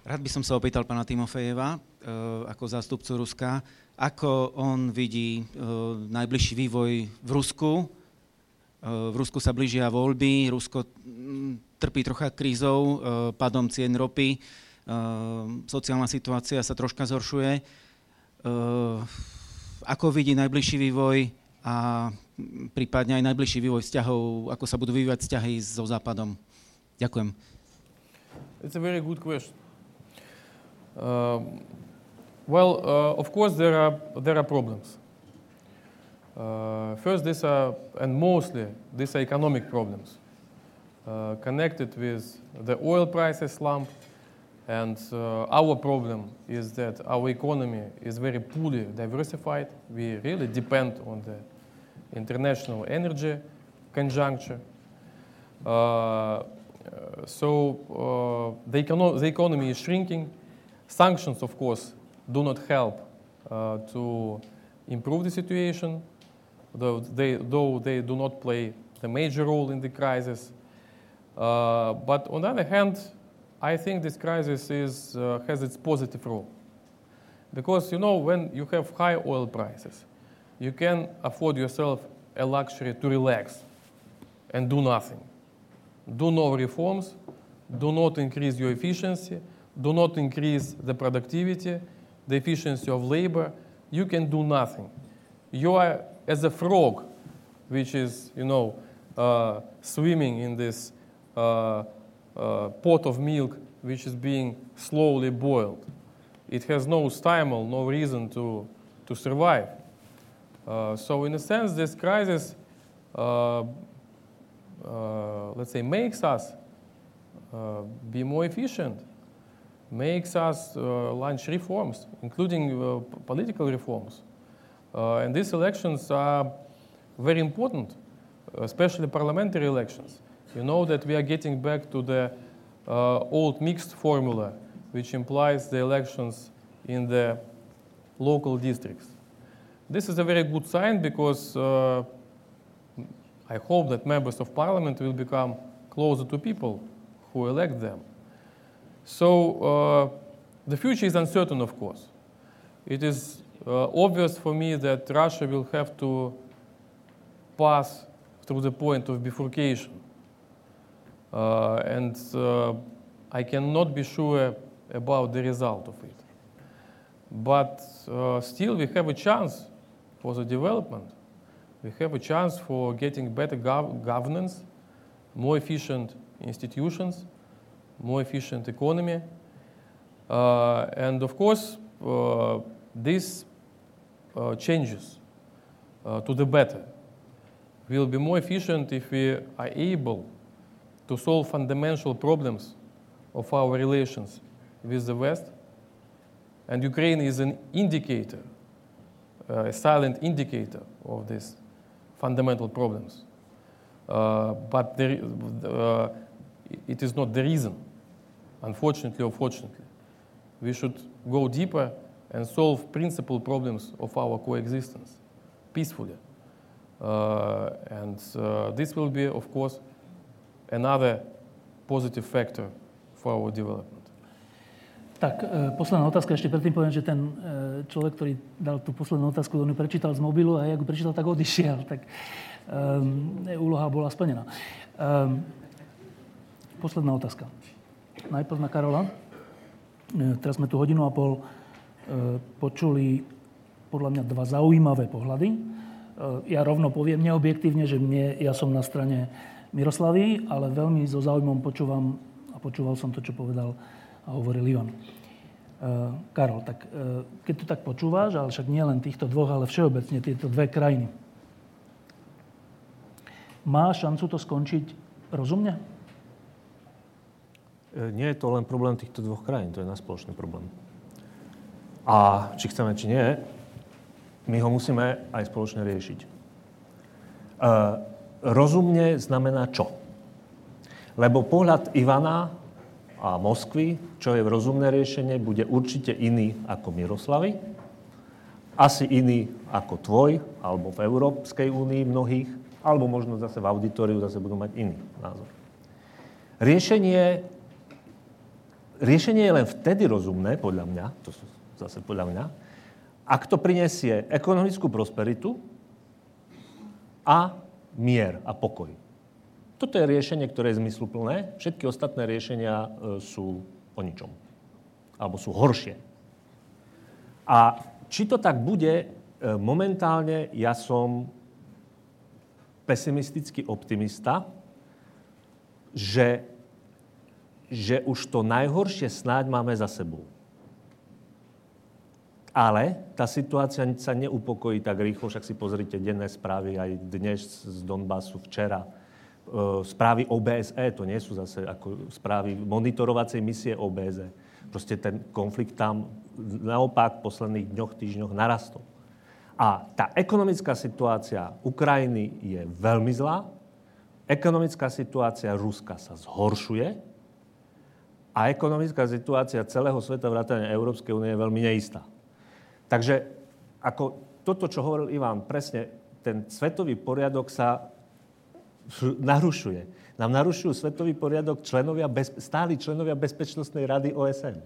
I: Rád by som sa opýtal pána Timofejeva, uh, ako zástupcu Ruska, ako on vidí uh, najbližší vývoj v Rusku. V Rusku sa blížia voľby, Rusko mm, trpí trocha krízou, padom cien ropy, sociálna situácia sa troška zhoršuje ako vidí najbližší vývoj a prípadne aj najbližší vývoj vzťahov, ako sa budú vyvíjať vzťahy so Západom. Ďakujem.
B: It's a very good question. Uh, well, uh, of course, there are, there are problems. Uh, first, these are, and mostly, these are economic problems uh, connected with the oil prices slump, And uh, our problem is that our economy is very poorly diversified. We really depend on the international energy conjuncture. Uh, so uh, the, econo- the, economy is shrinking. Sanctions, of course, do not help uh, to improve the situation, though they, though they do not play the major role in the crisis. Uh, but on the other hand, I think this crisis is, uh, has its positive role. Because, you know, when you have high oil prices, you can afford yourself a luxury to relax and do nothing. Do no reforms, do not increase your efficiency, do not increase the productivity, the efficiency of labor, you can do nothing. You are as a frog, which is, you know, uh, swimming in this uh, uh, pot of milk, which is being slowly boiled. It has no stimul, no reason to, to survive. Uh, so, in a sense, this crisis, uh, uh, let's say, makes us be more efficient makes us uh, launch reforms, including uh, political reforms. Uh, and these elections are very important, especially parliamentary elections. You know that we are getting back to the old mixed formula, which implies the elections in the local districts. This is a very good sign because uh, I hope that members of parliament will become closer to people who elect them. So uh, the future is uncertain, of course. It is uh, obvious for me that Russia will have to pass through the point of bifurcation. Uh, and uh, I cannot be sure about the result of it. But uh, still, we have a chance for the development. We have a chance for getting better gov- governance, more efficient institutions, more efficient economy. Uh, and of course, uh, uh, changes to the better. Will be more efficient if we are able to solve fundamental problems of our relations with the West. And Ukraine is an indicator, uh, a silent indicator of these fundamental problems. Uh, but there, uh, it is not the reason unfortunately or fortunately. We should go deeper and solve principal problems of our coexistence peacefully. Uh, and uh, this will be, of course, another positive factor for our development.
A: Tak, e, posledná otázka. Ešte predtým poviem, že ten e, človek, ktorý dal tú poslednú otázku, on ju prečítal z mobilu a ja ju prečítal, tak odišiel. Tak um, úloha bola splnená. Um, posledná otázka najprv na Karola. Teraz sme tu hodinu a pol počuli podľa mňa dva zaujímavé pohľady. Ja rovno poviem neobjektívne, že mne, ja som na strane Miroslavy, ale veľmi so záujmom počúvam a počúval som to, čo povedal a hovoril Ivan. Karol, tak keď tu tak počúvaš, ale však nie len týchto dvoch, ale všeobecne tieto dve krajiny, má šancu to skončiť rozumne?
D: E, nie je to len problém týchto dvoch krajín, to je náš spoločný problém. A či chceme, či nie, my ho musíme aj spoločne riešiť. Rozumne znamená čo? Lebo pohľad Ivana a Moskvy, čo je rozumné riešenie, bude určite iný ako Miroslavy, asi iný ako tvoj, alebo v Európskej únii mnohých, alebo možno zase v auditoriu zase budú mať iný názor. Riešenie riešenie je len vtedy rozumné, podľa mňa, to sú zase podľa mňa, ak to prinesie ekonomickú prosperitu a mier a pokoj. Toto je riešenie, ktoré je zmysluplné. Všetky ostatné riešenia e, sú o ničom. Alebo sú horšie. A či to tak bude, e, momentálne ja som pesimistický optimista, že že už to najhoršie snáď máme za sebou. Ale tá situácia sa neupokojí tak rýchlo, však si pozrite denné správy aj dnes z Donbasu včera. E, správy OBSE, to nie sú zase ako správy monitorovacej misie OBSE. Proste ten konflikt tam naopak v posledných dňoch, týždňoch narastol. A tá ekonomická situácia Ukrajiny je veľmi zlá. Ekonomická situácia Ruska sa zhoršuje a ekonomická situácia celého sveta vrátane Európskej únie je veľmi neistá. Takže ako toto, čo hovoril Ivan, presne ten svetový poriadok sa narušuje. Nám narušujú svetový poriadok členovia, stáli členovia Bezpečnostnej rady OSN.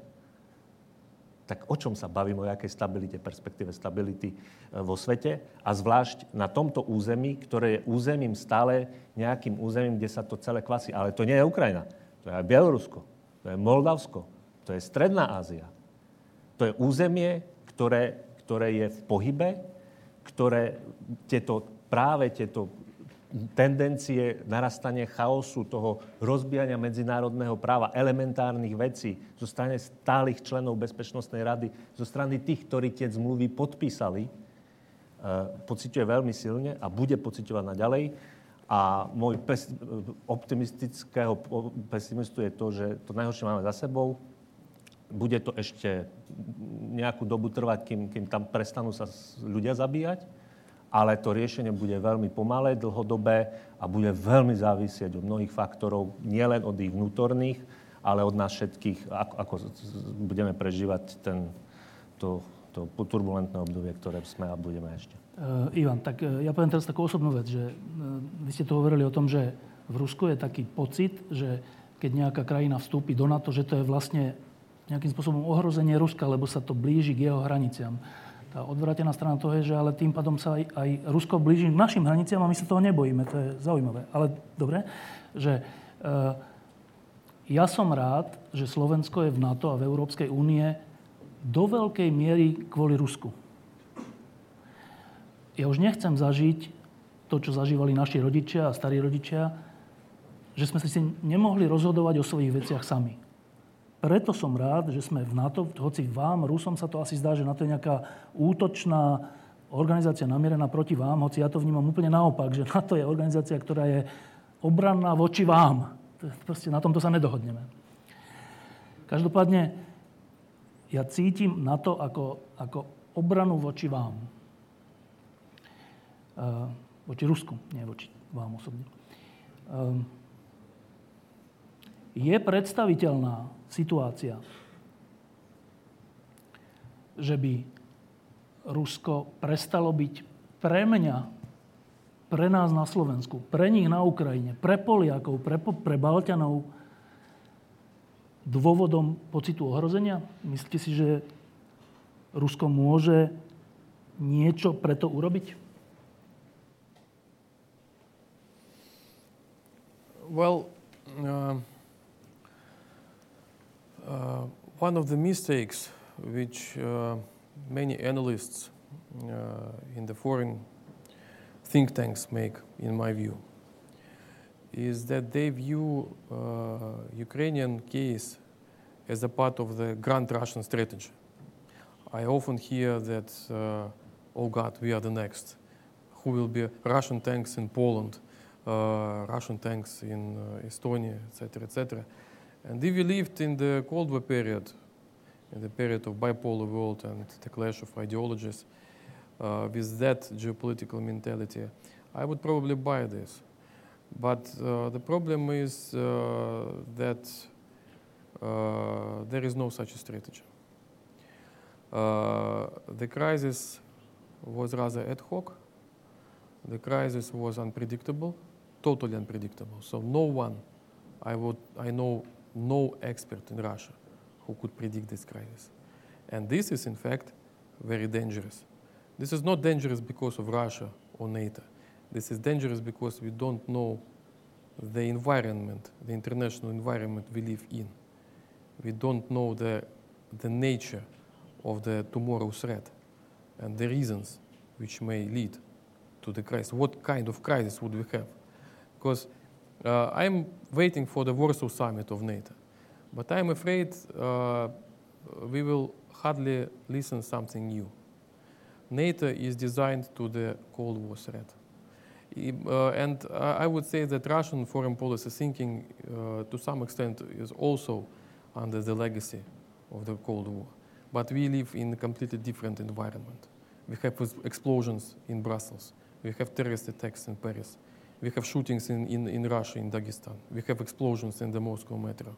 D: Tak o čom sa bavím, o jakej stabilite, perspektíve stability e, vo svete a zvlášť na tomto území, ktoré je územím stále nejakým územím, kde sa to celé kvasí. Ale to nie je Ukrajina, to je aj Bielorusko, to je Moldavsko, to je Stredná Ázia. To je územie, ktoré, ktoré je v pohybe, ktoré tieto, práve tieto tendencie narastania chaosu, toho rozbijania medzinárodného práva, elementárnych vecí zo strany stálych členov Bezpečnostnej rady, zo strany tých, ktorí tie zmluvy podpísali, e, pociťuje veľmi silne a bude pociťovať naďalej. A môj pes, optimistického pesimistu je to, že to najhoršie máme za sebou. Bude to ešte nejakú dobu trvať, kým, kým tam prestanú sa ľudia zabíjať ale to riešenie bude veľmi pomalé, dlhodobé a bude veľmi závisieť od mnohých faktorov, nielen od ich vnútorných, ale od nás všetkých, ako, ako budeme prežívať ten, to, to turbulentné obdobie, ktoré sme a budeme ešte.
A: Uh, Ivan, tak uh, ja poviem teraz takú osobnú vec, že uh, vy ste tu hovorili o tom, že v Rusku je taký pocit, že keď nejaká krajina vstúpi do NATO, že to je vlastne nejakým spôsobom ohrozenie Ruska, lebo sa to blíži k jeho hraniciam. Tá odvratená strana toho je, že ale tým pádom sa aj, aj Rusko blíži k našim hraniciam a my sa toho nebojíme. To je zaujímavé. Ale dobre, že e, ja som rád, že Slovensko je v NATO a v Európskej únie do veľkej miery kvôli Rusku. Ja už nechcem zažiť to, čo zažívali naši rodičia a starí rodičia, že sme si nemohli rozhodovať o svojich veciach sami. Preto som rád, že sme v NATO, hoci vám, Rusom sa to asi zdá, že NATO je nejaká útočná organizácia namierená proti vám, hoci ja to vnímam úplne naopak, že NATO je organizácia, ktorá je obranná voči vám. Proste na tomto sa nedohodneme. Každopádne, ja cítim na to ako, ako obranu voči vám. Uh, voči Rusku, nie voči vám osobne. Uh, je predstaviteľná situácia, že by Rusko prestalo byť pre mňa, pre nás na Slovensku, pre nich na Ukrajine, pre Poliakov, pre, pre Balťanov dôvodom pocitu ohrozenia? Myslíte si, že Rusko môže niečo preto urobiť?
B: Well, uh... Uh, one of the mistakes which uh, many analysts uh, in the foreign think tanks make, in my view, is that they view uh, Ukrainian case as a part of the grand Russian strategy. I often hear that, uh, oh God, we are the next. Who will be Russian tanks in Poland, uh, Russian tanks in Estonia, etc., etc. And if we lived in the Cold War period, in the period of bipolar world and the clash of ideologies, uh, with that geopolitical mentality, I would probably buy this. But uh, the problem is uh, that uh, there is no such a strategy. Uh, the crisis was rather ad hoc. The crisis was unpredictable, totally unpredictable. So no one, I would, I know no expert in Russia who could predict this crisis. And this is, in fact, very dangerous. This is not dangerous because of Russia or NATO. This is dangerous because we don't know the environment, the international environment we live in. We don't know the, the nature of the tomorrow threat and the reasons which may lead to the crisis. What kind of crisis would we have? Because uh, I'm waiting for the Warsaw summit of NATO, but I'm afraid uh, we will hardly listen something new. NATO is designed to the Cold War threat. Uh, and I would say that Russian foreign policy thinking, uh, to some extent, is also under the legacy of the Cold War. But we live in a completely different environment. We have explosions in Brussels. We have terrorist attacks in Paris. We have shootings in, in, in Russia, in Dagestan. We have explosions in the Moscow metro.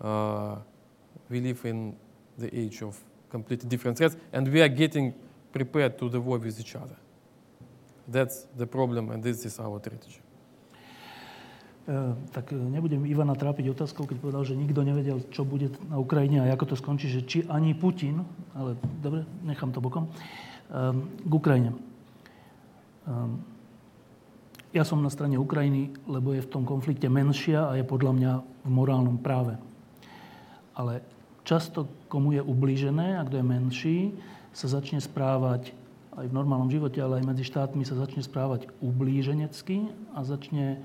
B: Uh, we live in the age of completely different threats, and we are getting prepared to the war with each other. That's the problem, and this is our strategy.
A: Uh, tak uh, nebudem Ivana trápiť otázkou, keď povedal, že nikto nevedel, čo bude na Ukrajine a ako to skončí, že či ani Putin, ale dobre, nechám to bokom, um, k Ukrajine. Ja som na strane Ukrajiny, lebo je v tom konflikte menšia a je podľa mňa v morálnom práve. Ale často komu je ublížené a kto je menší, sa začne správať aj v normálnom živote, ale aj medzi štátmi sa začne správať ublíženecky a začne,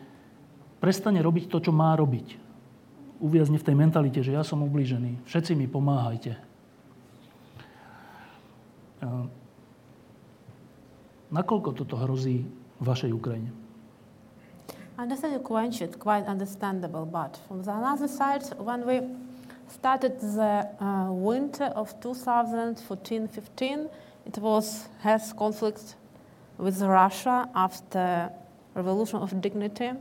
A: prestane robiť to, čo má robiť. Uviazne v tej mentalite, že ja som ublížený, všetci mi pomáhajte. Nakoľko toto hrozí vašej Ukrajine?
C: I understand your question, quite understandable, but from the other side, when we started the uh, winter of 2014-15, it was has conflict with Russia after revolution of dignity.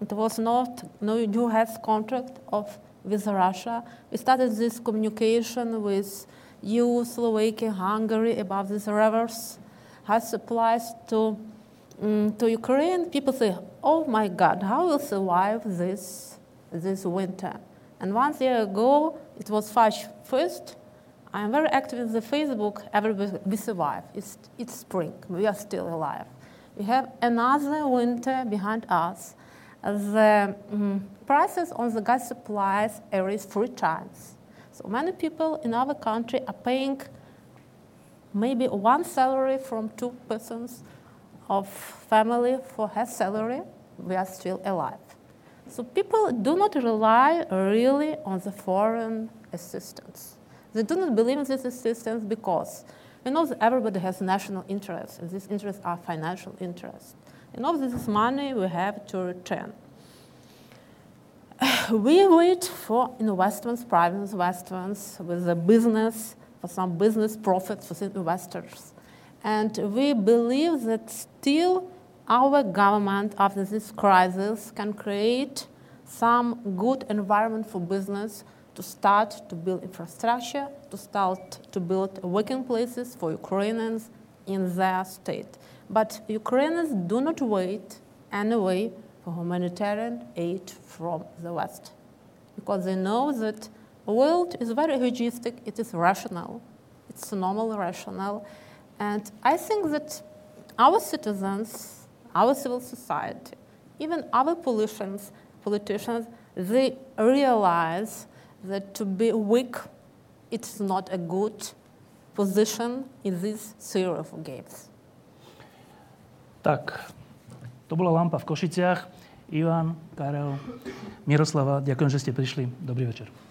C: It was not no new has contract of with Russia. We started this communication with EU, Slovakia, Hungary about these rivers, has supplies to um, to Ukraine. People say, "Oh my God, how will survive this this winter?" And one year ago, it was first I am very active in the Facebook. Everybody, we survive. It's, it's spring. We are still alive. We have another winter behind us. The um, prices on the gas supplies raised three times. So many people in our country are paying maybe one salary from two persons of family for her salary. We are still alive. So people do not rely really on the foreign assistance. They do not believe in this assistance because we know everybody has national interests, and these interests are financial interests. And all this money we have to return. [sighs] We wait for investments, private investments, with the business, for some business profits for investors. And we believe that still our government, after this crisis, can create some good environment for business to start to build infrastructure, to start to build working places for Ukrainians in their state. But Ukrainians do not wait anyway for humanitarian aid from the West because they know that the world is very egoistic, it is rational, it's normal rational. And I think that our citizens, our civil society, even our politicians, politicians, they realize that to be weak, it's not a good position in this series of games.
A: Tak, to bola lampa v Košiciach. Ivan, Karel, Miroslava, ďakujem, že ste prišli. Dobrý večer.